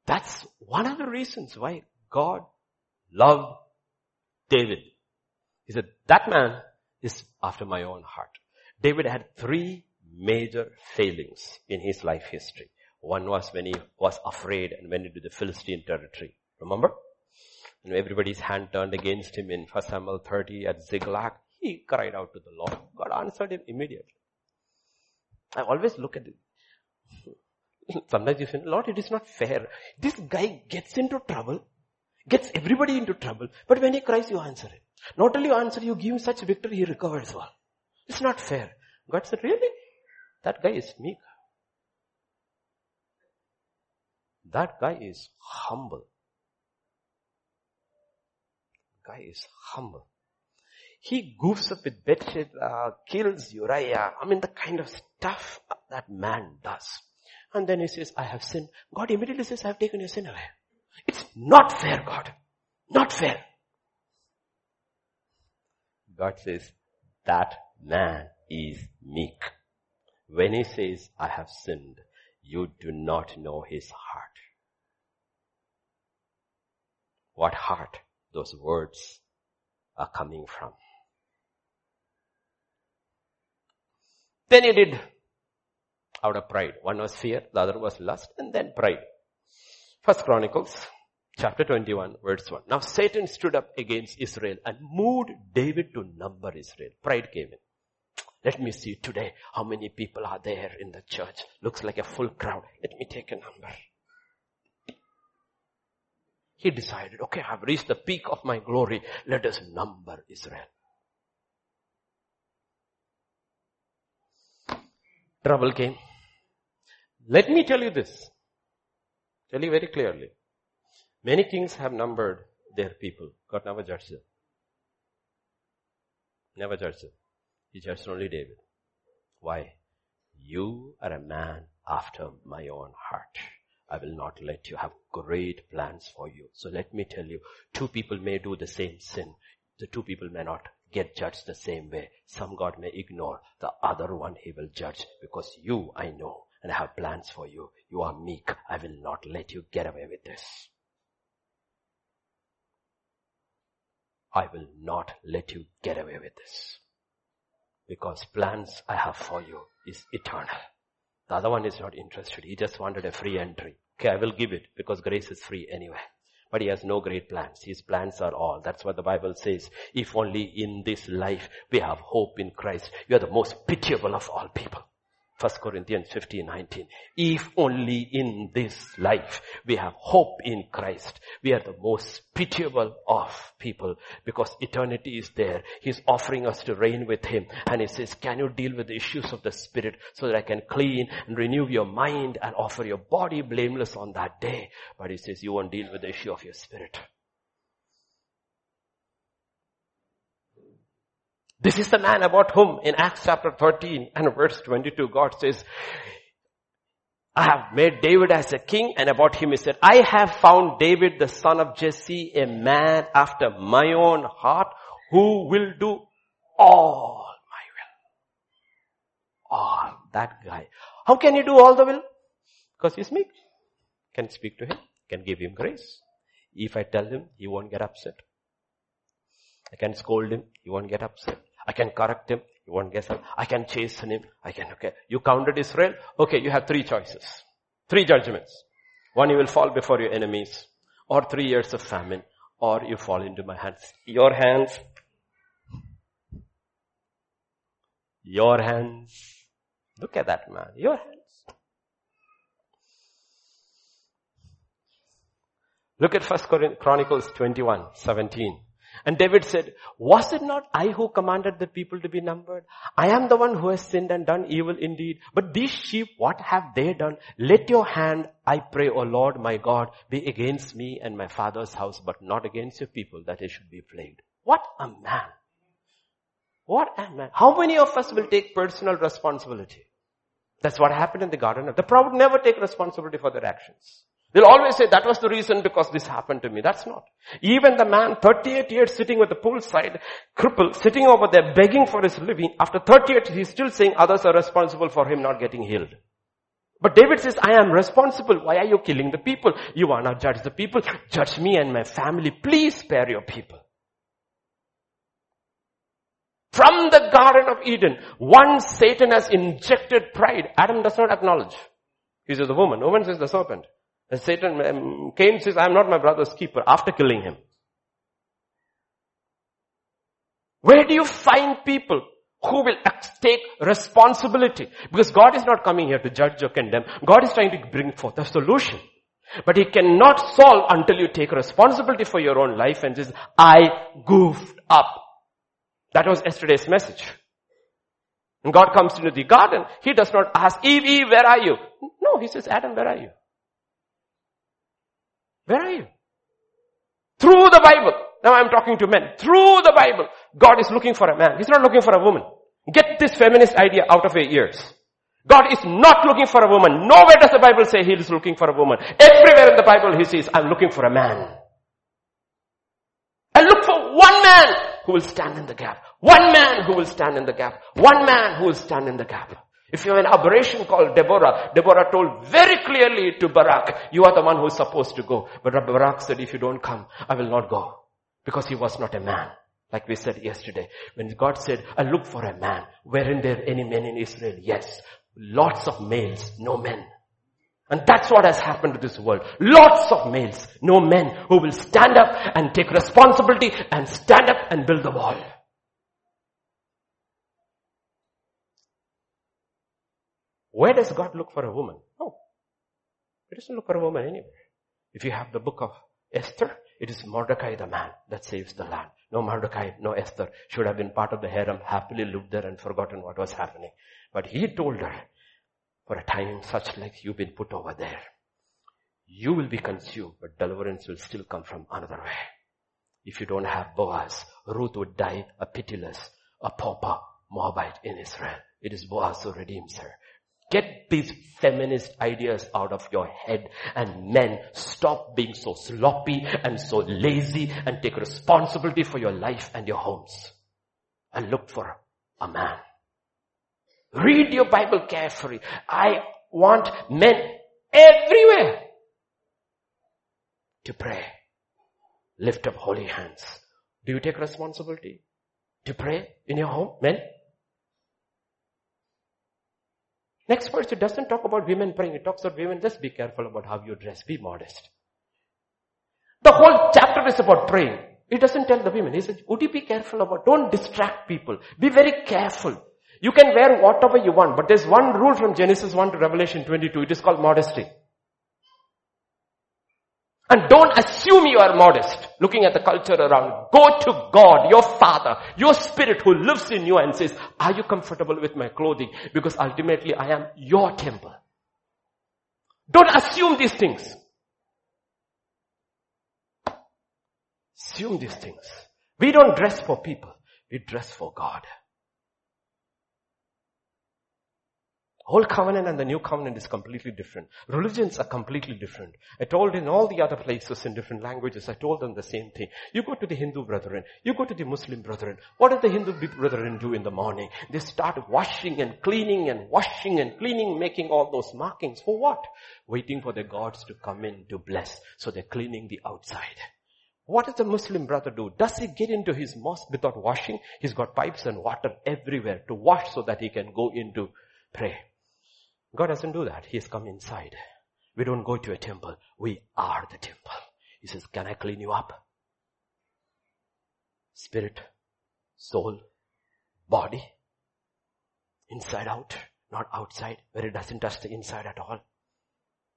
That's one of the reasons why God loved David. He said, that man is after my own heart. David had three major failings in his life history. One was when he was afraid and went into the Philistine territory. Remember? And everybody's hand turned against him in 1 Samuel 30 at Ziklag. He cried out to the Lord. God answered him immediately. I always look at it. Sometimes you say, Lord, it is not fair. This guy gets into trouble, gets everybody into trouble, but when he cries, you answer him. Not only answer, you give him such victory, he recovers well. It's not fair. God said, really? That guy is meek. That guy is humble. Guy is humble. He goofs up with Bathsheba, uh, kills Uriah. I mean the kind of stuff that man does. And then he says, I have sinned. God immediately says, I have taken your sin away. It's not fair, God. Not fair. God says, that man is meek. When he says, I have sinned, you do not know his heart. What heart those words are coming from. Then he did out of pride. One was fear, the other was lust, and then pride. First Chronicles chapter 21 verse 1. Now Satan stood up against Israel and moved David to number Israel. Pride came in. Let me see today how many people are there in the church. Looks like a full crowd. Let me take a number. He decided, okay, I've reached the peak of my glory. Let us number Israel. Trouble came. Let me tell you this. Tell you very clearly. Many kings have numbered their people. God never judged them. Never judged them. He judged only David. Why? You are a man after my own heart. I will not let you have great plans for you. So let me tell you, two people may do the same sin. The two people may not get judged the same way. Some God may ignore. The other one he will judge because you, I know, and I have plans for you. You are meek. I will not let you get away with this. I will not let you get away with this. Because plans I have for you is eternal. The other one is not interested. He just wanted a free entry. Okay, I will give it because grace is free anyway. But he has no great plans. His plans are all. That's what the Bible says. If only in this life we have hope in Christ, you are the most pitiable of all people. 1 Corinthians 15, 19. If only in this life we have hope in Christ, we are the most pitiable of people because eternity is there. He's offering us to reign with Him and He says, can you deal with the issues of the Spirit so that I can clean and renew your mind and offer your body blameless on that day? But He says, you won't deal with the issue of your Spirit. This is the man about whom in Acts chapter 13 and verse 22 God says, I have made David as a king and about him he said, I have found David the son of Jesse a man after my own heart who will do all my will. All. That guy. How can he do all the will? Because he's meek. Can speak to him. Can give him grace. If I tell him, he won't get upset. I can scold him, he won't get upset. I can correct him, he won't get upset. I can chasten him, I can, okay. You counted Israel? Okay, you have three choices. Three judgments. One, you will fall before your enemies, or three years of famine, or you fall into my hands. Your hands, your hands. Look at that man, your hands. Look at First Chronicles 21, 17. And David said, was it not I who commanded the people to be numbered? I am the one who has sinned and done evil indeed. But these sheep, what have they done? Let your hand, I pray, O Lord my God, be against me and my father's house, but not against your people that they should be plagued. What a man. What a man. How many of us will take personal responsibility? That's what happened in the garden. Of the proud never take responsibility for their actions. They'll always say that was the reason because this happened to me. That's not. Even the man 38 years sitting with the poolside, crippled, sitting over there begging for his living, after 38 he's still saying others are responsible for him not getting healed. But David says, I am responsible. Why are you killing the people? You are not judge the people. Judge me and my family. Please spare your people. From the Garden of Eden, once Satan has injected pride, Adam does not acknowledge. He says the woman. Woman says the serpent. And Satan, um, Cain says, I am not my brother's keeper after killing him. Where do you find people who will take responsibility? Because God is not coming here to judge or condemn. God is trying to bring forth a solution. But He cannot solve until you take responsibility for your own life and says, I goofed up. That was yesterday's message. And God comes into the garden. He does not ask, Eve, Eve, where are you? No, He says, Adam, where are you? Where are you? Through the Bible. Now I'm talking to men. Through the Bible, God is looking for a man. He's not looking for a woman. Get this feminist idea out of your ears. God is not looking for a woman. Nowhere does the Bible say He is looking for a woman. Everywhere in the Bible He says, I'm looking for a man. And look for one man who will stand in the gap. One man who will stand in the gap. One man who will stand in the gap. If you have an aberration called Deborah, Deborah told very clearly to Barak, you are the one who is supposed to go. But Barak said, if you don't come, I will not go. Because he was not a man. Like we said yesterday. When God said, I look for a man. Weren't there any men in Israel? Yes. Lots of males, no men. And that's what has happened to this world. Lots of males, no men who will stand up and take responsibility and stand up and build the wall. Where does God look for a woman? No. He doesn't look for a woman anywhere. If you have the book of Esther, it is Mordecai the man that saves the land. No Mordecai, no Esther should have been part of the harem, happily lived there and forgotten what was happening. But he told her, for a time such like you've been put over there, you will be consumed, but deliverance will still come from another way. If you don't have Boaz, Ruth would die a pitiless, a pauper Moabite in Israel. It is Boaz who redeems her. Get these feminist ideas out of your head and men stop being so sloppy and so lazy and take responsibility for your life and your homes and look for a man. Read your Bible carefully. I want men everywhere to pray. Lift up holy hands. Do you take responsibility to pray in your home, men? Next verse, it doesn't talk about women praying. It talks about women, just be careful about how you dress. Be modest. The whole chapter is about praying. It doesn't tell the women. He says, would you be careful about, don't distract people. Be very careful. You can wear whatever you want, but there's one rule from Genesis 1 to Revelation 22. It is called modesty. And don't assume you are modest, looking at the culture around. Go to God, your Father, your Spirit who lives in you and says, are you comfortable with my clothing? Because ultimately I am your temple. Don't assume these things. Assume these things. We don't dress for people. We dress for God. Old covenant and the new covenant is completely different. Religions are completely different. I told in all the other places in different languages, I told them the same thing. You go to the Hindu brethren, you go to the Muslim brethren. What do the Hindu brethren do in the morning? They start washing and cleaning and washing and cleaning, making all those markings. For what? Waiting for their gods to come in to bless. So they're cleaning the outside. What does the Muslim brother do? Does he get into his mosque without washing? He's got pipes and water everywhere to wash so that he can go in to pray. God doesn't do that. He has come inside. We don't go to a temple. We are the temple. He says, can I clean you up? Spirit, soul, body, inside out, not outside, where it doesn't touch the inside at all.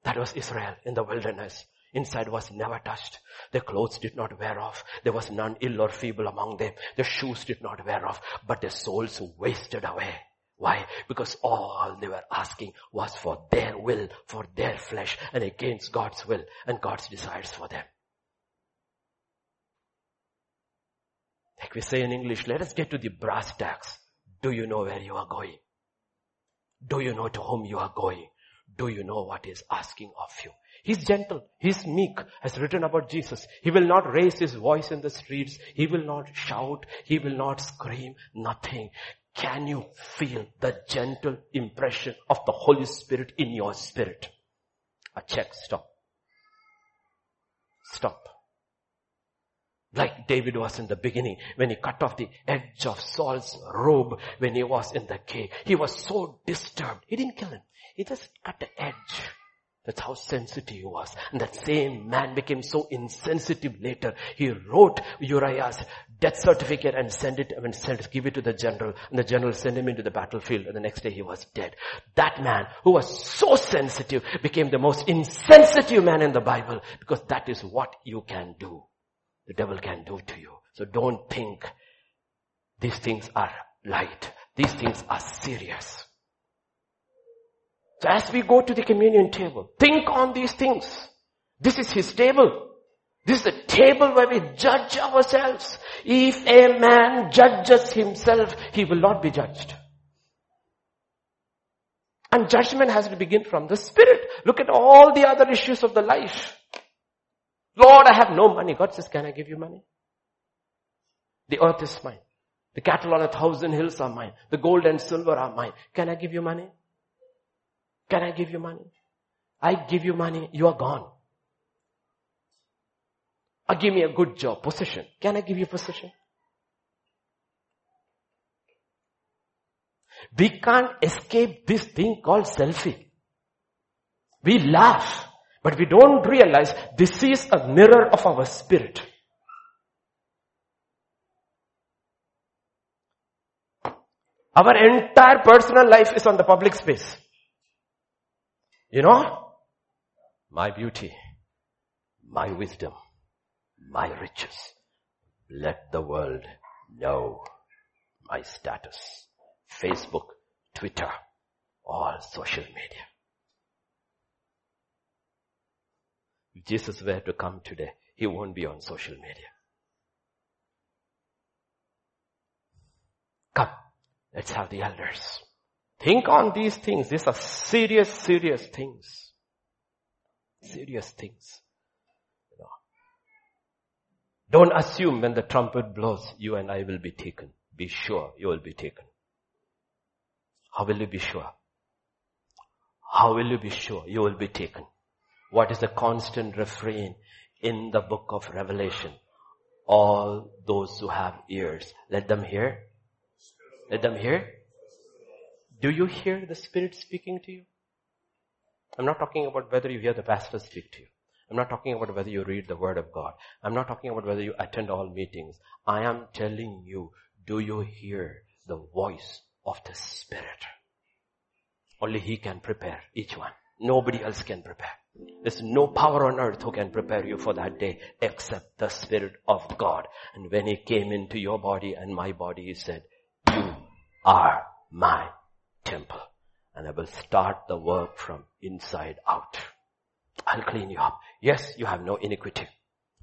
That was Israel in the wilderness. Inside was never touched. Their clothes did not wear off. There was none ill or feeble among them. Their shoes did not wear off, but their souls wasted away. Why? Because all they were asking was for their will, for their flesh, and against God's will and God's desires for them. Like we say in English, let us get to the brass tacks. Do you know where you are going? Do you know to whom you are going? Do you know what is asking of you? He's gentle. He's meek, as written about Jesus. He will not raise his voice in the streets. He will not shout. He will not scream. Nothing. Can you feel the gentle impression of the Holy Spirit in your spirit? A check, stop. Stop. Like David was in the beginning when he cut off the edge of Saul's robe when he was in the cave. He was so disturbed. He didn't kill him. He just cut the edge. That's how sensitive he was. And that same man became so insensitive later. He wrote Uriah's death certificate and sent it, and sent, give it to the general. And the general sent him into the battlefield and the next day he was dead. That man who was so sensitive became the most insensitive man in the Bible because that is what you can do. The devil can do to you. So don't think these things are light. These things are serious. So as we go to the communion table, think on these things. This is his table. This is the table where we judge ourselves. If a man judges himself, he will not be judged. And judgment has to begin from the spirit. Look at all the other issues of the life. Lord, I have no money. God says, can I give you money? The earth is mine. The cattle on a thousand hills are mine. The gold and silver are mine. Can I give you money? Can I give you money? I give you money, you are gone. Or give me a good job, position. Can I give you position? We can't escape this thing called selfie. We laugh, but we don't realize this is a mirror of our spirit. Our entire personal life is on the public space. You know, my beauty, my wisdom, my riches. Let the world know my status. Facebook, Twitter, all social media. If Jesus were to come today, he won't be on social media. Come, let's have the elders. Think on these things. These are serious, serious things. Serious things. Don't assume when the trumpet blows, you and I will be taken. Be sure you will be taken. How will you be sure? How will you be sure you will be taken? What is the constant refrain in the book of Revelation? All those who have ears, let them hear. Let them hear do you hear the Spirit speaking to you? I'm not talking about whether you hear the pastor speak to you. I'm not talking about whether you read the Word of God. I'm not talking about whether you attend all meetings. I am telling you, do you hear the voice of the Spirit? Only He can prepare each one. Nobody else can prepare. There's no power on earth who can prepare you for that day except the Spirit of God. And when He came into your body and my body, He said, you are my temple and I will start the work from inside out. I'll clean you up. Yes, you have no iniquity.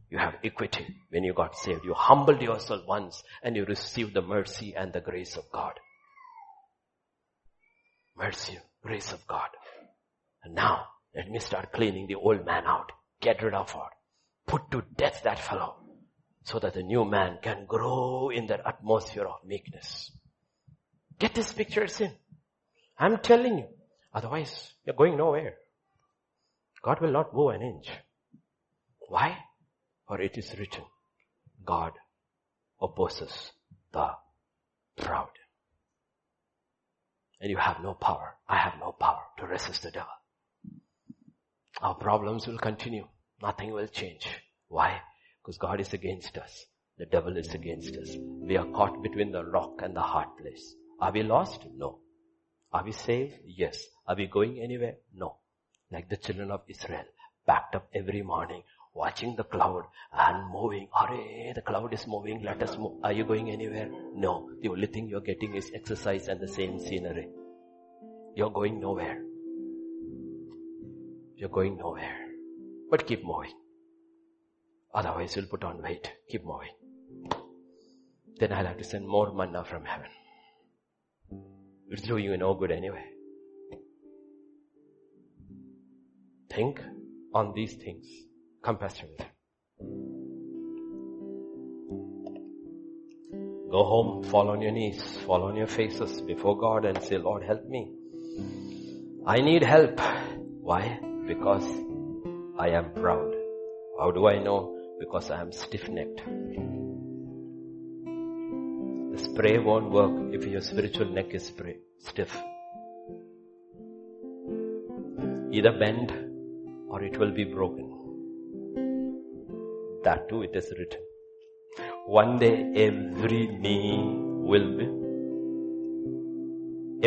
You have equity when you got saved. You humbled yourself once and you received the mercy and the grace of God. Mercy, grace of God. And now, let me start cleaning the old man out. Get rid of her. Put to death that fellow. So that the new man can grow in that atmosphere of meekness. Get this pictures in. I'm telling you. Otherwise, you're going nowhere. God will not move an inch. Why? For it is written, God opposes the proud. And you have no power. I have no power to resist the devil. Our problems will continue. Nothing will change. Why? Because God is against us. The devil is against us. We are caught between the rock and the hard place. Are we lost? No. Are we saved? Yes. Are we going anywhere? No. Like the children of Israel, packed up every morning, watching the cloud and moving. Hurry, the cloud is moving, let us move. Are you going anywhere? No. The only thing you're getting is exercise and the same scenery. You're going nowhere. You're going nowhere. But keep moving. Otherwise you'll put on weight. Keep moving. Then I'll have to send more manna from heaven. It's do you no good anyway. Think on these things. Come, Pastor. Go home, fall on your knees, fall on your faces before God and say, Lord, help me. I need help. Why? Because I am proud. How do I know? Because I am stiff-necked. Spray won't work if your spiritual neck is stiff. Either bend or it will be broken. That too it is written. One day every knee will be.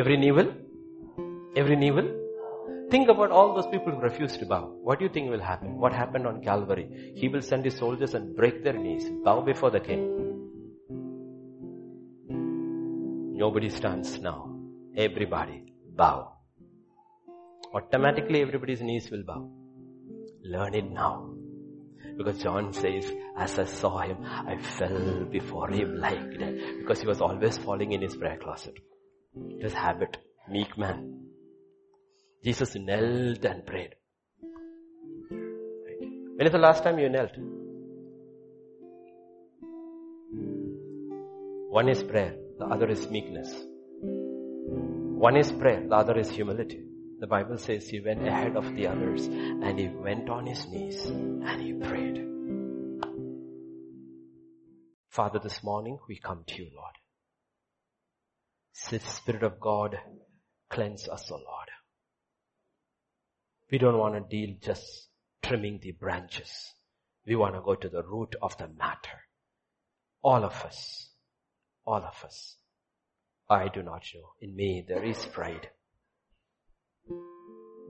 Every knee will? Every knee will? Think about all those people who refused to bow. What do you think will happen? What happened on Calvary? He will send his soldiers and break their knees, bow before the king. Nobody stands now. Everybody bow. Automatically everybody's knees will bow. Learn it now. Because John says, as I saw him, I fell before him like that. Because he was always falling in his prayer closet. His habit. Meek man. Jesus knelt and prayed. When is the last time you knelt? One is prayer, the other is meekness. One is prayer, the other is humility. The Bible says he went ahead of the others and he went on his knees and he prayed. Father, this morning we come to you, Lord. Spirit of God, cleanse us, O Lord. We don't want to deal just trimming the branches. We want to go to the root of the matter. All of us, all of us. I do not know. In me there is pride.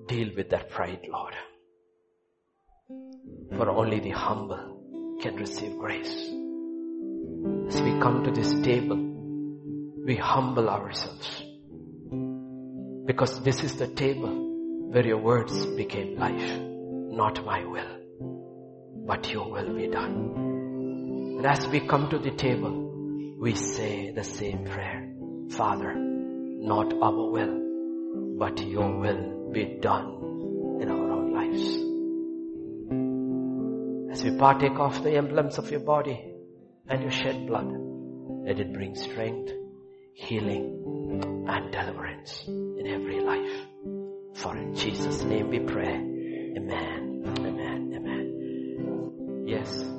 Deal with that pride, Lord. For only the humble can receive grace. As we come to this table, we humble ourselves. Because this is the table where your words became life. Not my will, but your will be done. And as we come to the table, we say the same prayer. Father, not our will, but your will be done in our own lives. As we partake of the emblems of your body and your shed blood, let it bring strength, healing, and deliverance in every life. For in Jesus' name we pray. Amen. Amen. Amen. Yes.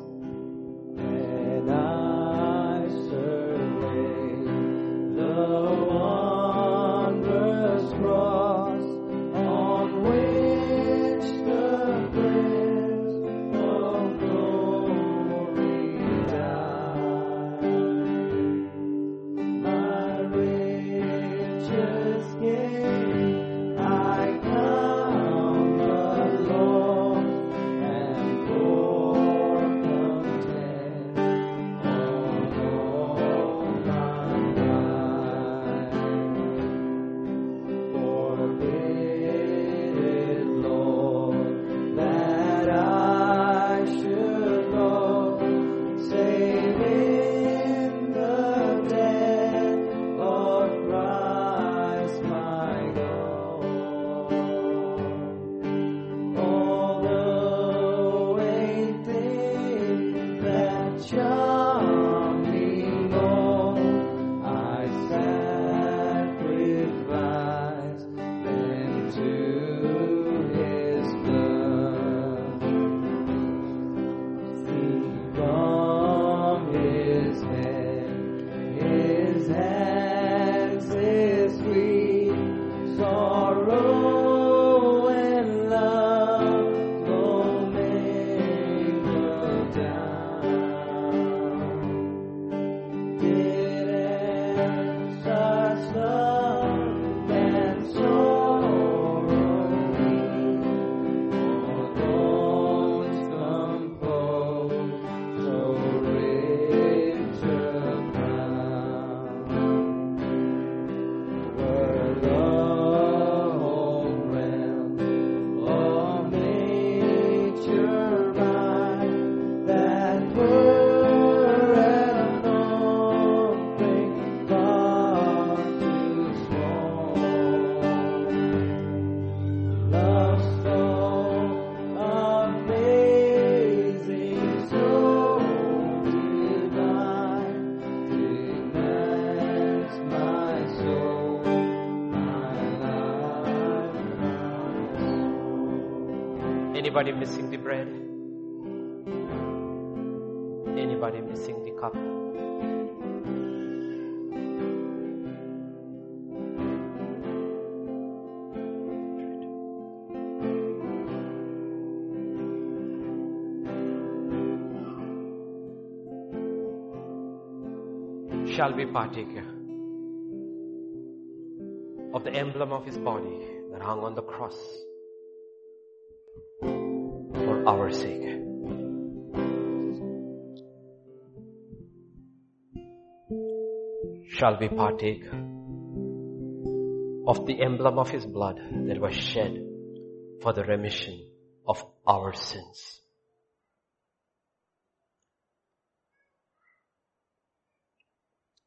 Anybody missing the bread? Anybody missing the cup? Shall we partake of the emblem of his body that hung on the cross sake? Shall we partake of the emblem of his blood that was shed for the remission of our sins?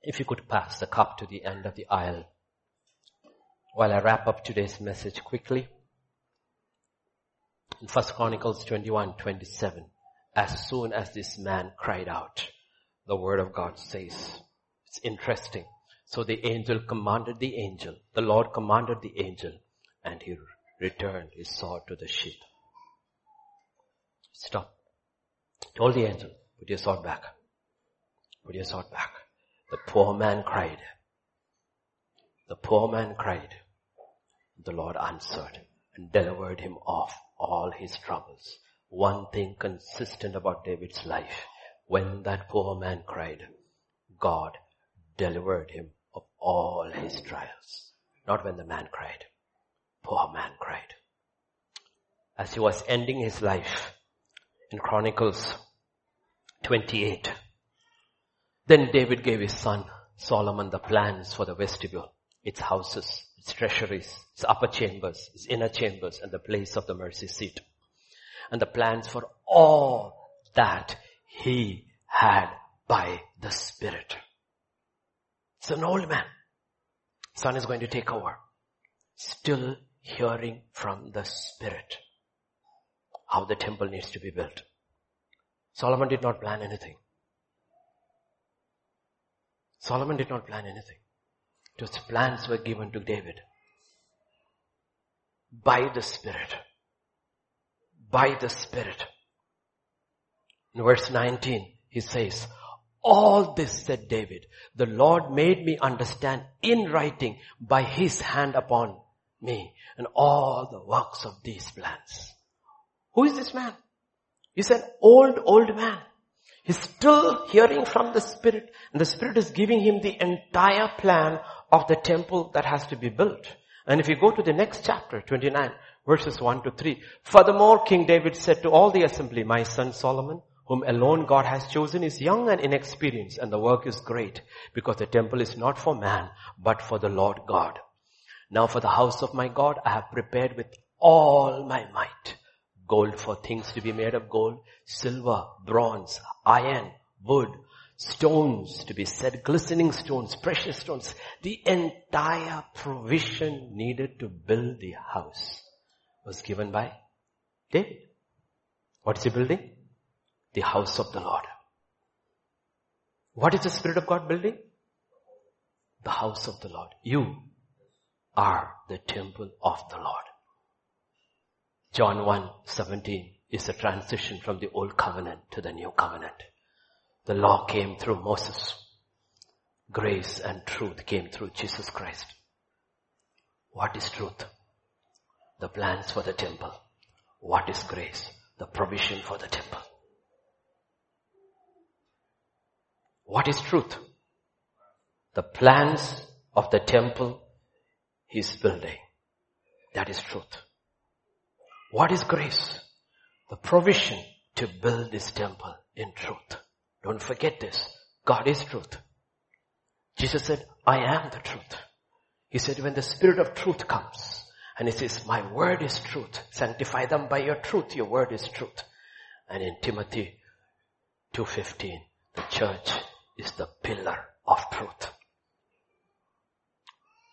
If you could pass the cup to the end of the aisle while I wrap up today's message quickly. In 1 Chronicles 21, 27, as soon as this man cried out, the word of God says, it's interesting. So the angel commanded the angel, the Lord commanded the angel, and he returned his sword to the sheath. Stop. Told the angel, put your sword back. Put your sword back. The poor man cried. The poor man cried. The Lord answered and delivered him of all his troubles. One thing consistent about David's life. When that poor man cried, God delivered him of all his trials. Not when the man cried. Poor man cried. As he was ending his life in Chronicles 28, then David gave his son Solomon the plans for the vestibule, its houses, its treasuries, its upper chambers, its inner chambers, and the place of the mercy seat. And the plans for all that he had by the Spirit. It's an old man. Son is going to take over. Still hearing from the Spirit how the temple needs to be built. Solomon did not plan anything. Solomon did not plan anything. Those plans were given to David by the Spirit. By the Spirit. In verse 19, he says, all this said David, the Lord made me understand in writing by his hand upon me and all the works of these plans. Who is this man? He's an old, old man. He's still hearing from the Spirit and the Spirit is giving him the entire plan of the temple that has to be built. And if you go to the next chapter, 29, verses 1 to 3, furthermore King David said to all the assembly, my son Solomon, whom alone God has chosen is young and inexperienced and the work is great because the temple is not for man, but for the Lord God. Now for the house of my God, I have prepared with all my might gold for things to be made of gold, silver, bronze, iron, wood, stones to be set, glistening stones, precious stones, the entire provision needed to build the house was given by David. What is he building? The house of the Lord. What is the Spirit of God building? The house of the Lord. You are the temple of the Lord. John 1, 17 is a transition from the old covenant to the new covenant. The law came through Moses. Grace and truth came through Jesus Christ. What is truth? The plans for the temple. What is grace? The provision for the temple. What is truth? The plans of the temple he's building. That is truth. What is grace? The provision to build this temple in truth. Don't forget this. God is truth. Jesus said, I am the truth. He said, when the spirit of truth comes and he says, my word is truth. Sanctify them by your truth. Your word is truth. And in Timothy 2.15, the church is the pillar of truth.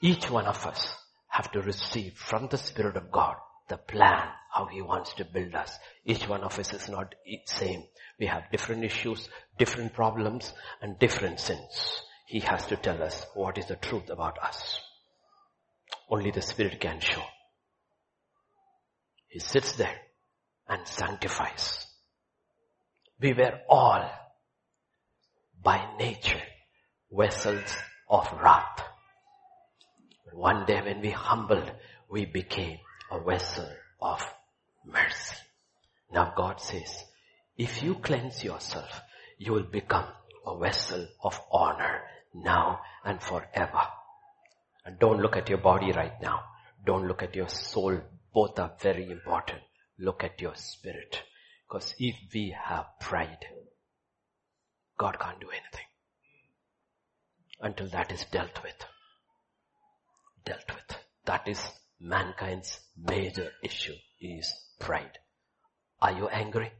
Each one of us have to receive from the Spirit of God the plan, how He wants to build us. Each one of us is not same. We have different issues, different problems, and different sins. He has to tell us what is the truth about us. Only the Spirit can show. He sits there and sanctifies. We were all by nature vessels of wrath. But one day when we humbled, we became a vessel of mercy. Now God says, if you cleanse yourself, you will become a vessel of honor now and forever. And don't look at your body right now. Don't look at your soul. Both are very important. Look at your spirit. Because if we have pride, God can't do anything. Until that is dealt with. Dealt with. That is mankind's major issue is pride. Are you angry?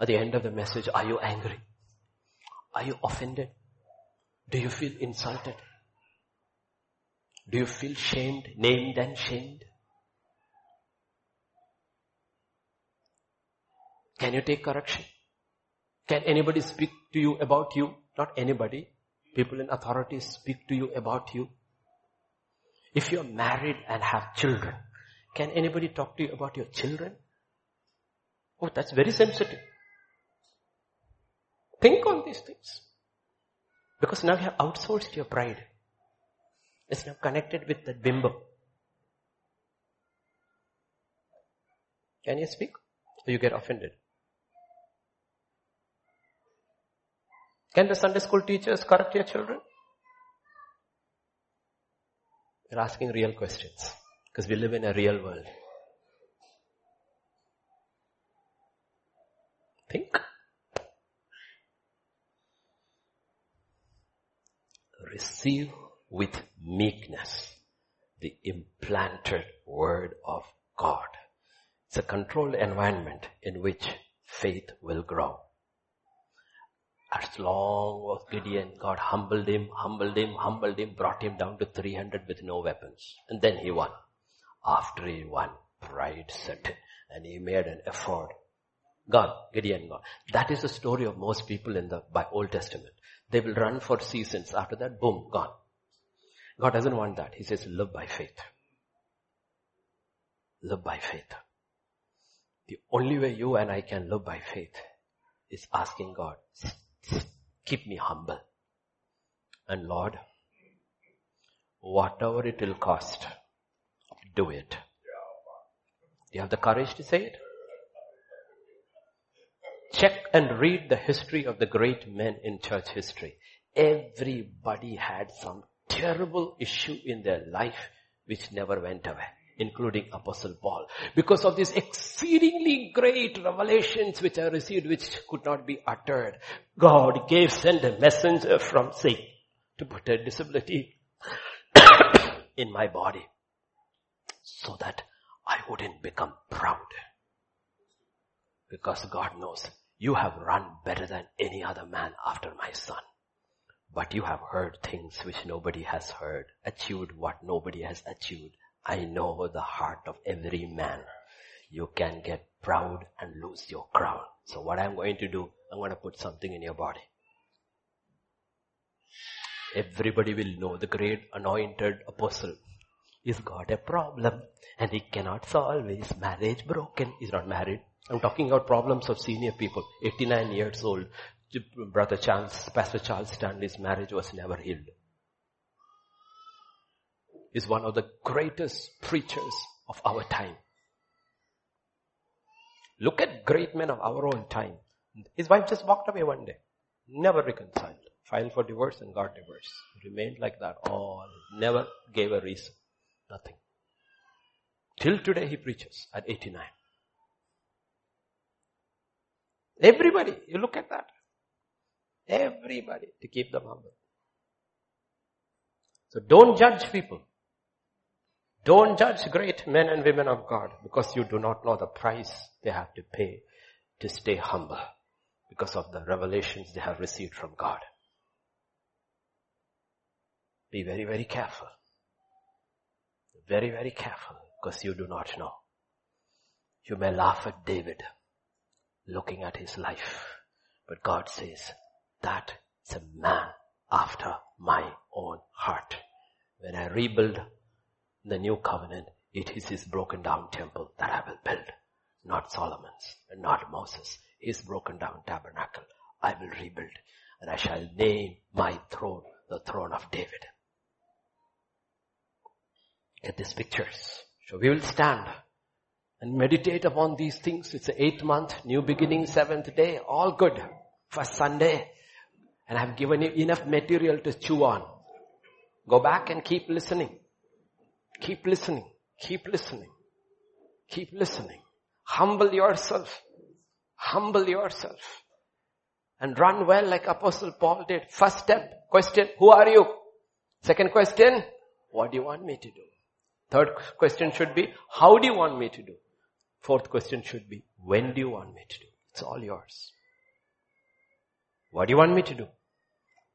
At the end of the message, are you angry? Are you offended? Do you feel insulted? Do you feel shamed, named and shamed? Can you take correction? Can anybody speak to you about you? Not anybody. People in authority speak to you about you. If you're married and have children, can anybody talk to you about your children? Oh, that's very sensitive. Think on these things. Because now you have outsourced your pride. It's now connected with the bimbo. Can you speak? Or you get offended? Can the Sunday school teachers correct your children? They're asking real questions. Because we live in a real world. Think. Receive with meekness the implanted word of God. It's a controlled environment in which faith will grow. As long as Gideon, God humbled him, humbled him, humbled him, brought him down to 300 with no weapons. And then he won. After he won, pride set in and he made an effort. Gone. Gideon gone. That is the story of most people in the by Old Testament. They will run for seasons. After that, boom, gone. God doesn't want that. He says, live by faith. Live by faith. The only way you and I can live by faith is asking God, keep me humble. And Lord, whatever it will cost, do it. Do you have the courage to say it? Check and read the history of the great men in church history. Everybody had some terrible issue in their life which never went away, including Apostle Paul. Because of these exceedingly great revelations which I received which could not be uttered, God gave, sent a messenger from Satan to put a disability in my body so that I wouldn't become proud. Because God knows you have run better than any other man after my son. But you have heard things which nobody has heard, achieved what nobody has achieved. I know the heart of every man. You can get proud and lose your crown. So what I'm going to do, I'm going to put something in your body. Everybody will know the great anointed apostle is got a problem and he cannot solve his marriage broken. He's not married. I'm talking about problems of senior people, 89 years old. Brother Charles, Pastor Charles Stanley's marriage was never healed. He's one of the greatest preachers of our time. Look at great men of our own time. His wife just walked away one day. Never reconciled. Filed for divorce and got divorced. Remained like that all. Never gave a reason. Nothing. Till today he preaches at 89. Everybody, you look at that. Everybody to keep them humble. So don't judge people. Don't judge great men and women of God because you do not know the price they have to pay to stay humble because of the revelations they have received from God. Be very, very careful. Very, very careful because you do not know. You may laugh at David looking at his life, but God says, that is a man after my own heart. When I rebuild the new covenant, it is his broken down temple that I will build, not Solomon's and not Moses, his broken down tabernacle. I will rebuild and I shall name my throne the throne of David. Get these pictures. So we will stand and meditate upon these things. It's the eighth month, new beginning, seventh day, all good. First Sunday. And I've given you enough material to chew on. Go back and keep listening. Keep listening. Keep listening. Keep listening. Humble yourself. Humble yourself. And run well like Apostle Paul did. First step, question, who are you? Second question, what do you want me to do? Third question should be, how do you want me to do? Fourth question should be, when do you want me to do? It's all yours. What do you want me to do?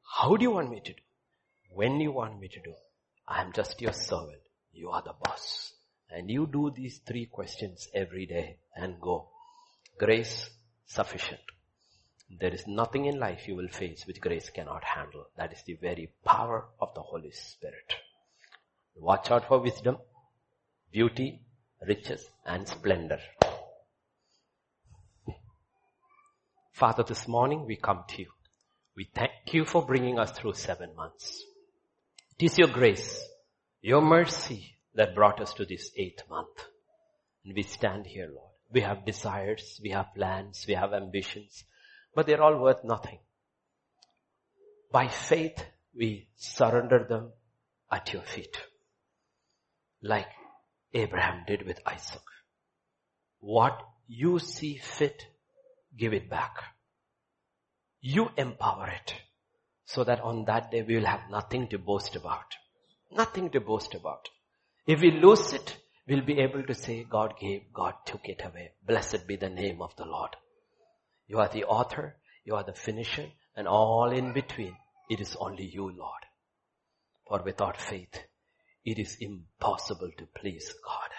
How do you want me to do? When do you want me to do? I am just your servant. You are the boss. And you do these three questions every day and go. Grace sufficient. There is nothing in life you will face which grace cannot handle. That is the very power of the Holy Spirit. Watch out for wisdom, beauty, riches, and splendor. Father, this morning we come to you. We thank you for bringing us through seven months. It is your grace, your mercy that brought us to this eighth month. And we stand here, Lord. We have desires, we have plans, we have ambitions, but they're all worth nothing. By faith, we surrender them at your feet. Like Abraham did with Isaac. What you see fit, give it back. You empower it so that on that day we will have nothing to boast about. Nothing to boast about. If we lose it, we'll be able to say, God gave, God took it away. Blessed be the name of the Lord. You are the author, you are the finisher, and all in between, it is only you, Lord. For without faith, it is impossible to please God.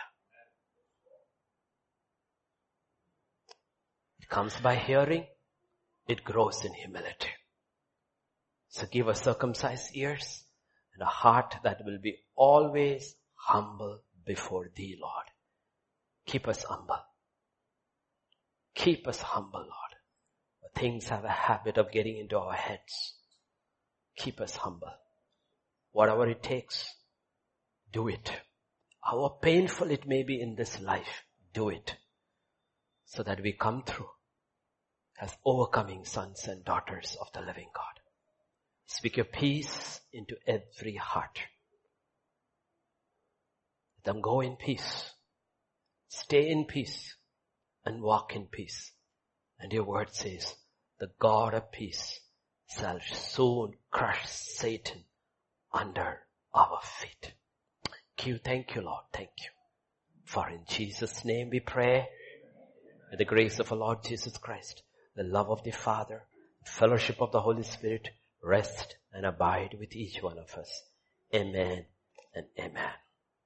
It comes by hearing, it grows in humility. So give us circumcised ears and a heart that will be always humble before thee, Lord. Keep us humble. Keep us humble, Lord. Things have a habit of getting into our heads. Keep us humble. Whatever it takes, do it. How painful it may be in this life, do it. So that we come through as overcoming sons and daughters of the living God. Speak your peace into every heart. Let them go in peace. Stay in peace and walk in peace. And your word says, the God of peace shall soon crush Satan under our feet. You, thank you Lord, thank you. For in Jesus name we pray. May the grace of our Lord Jesus Christ, the love of the Father, the fellowship of the Holy Spirit rest and abide with each one of us. Amen and amen.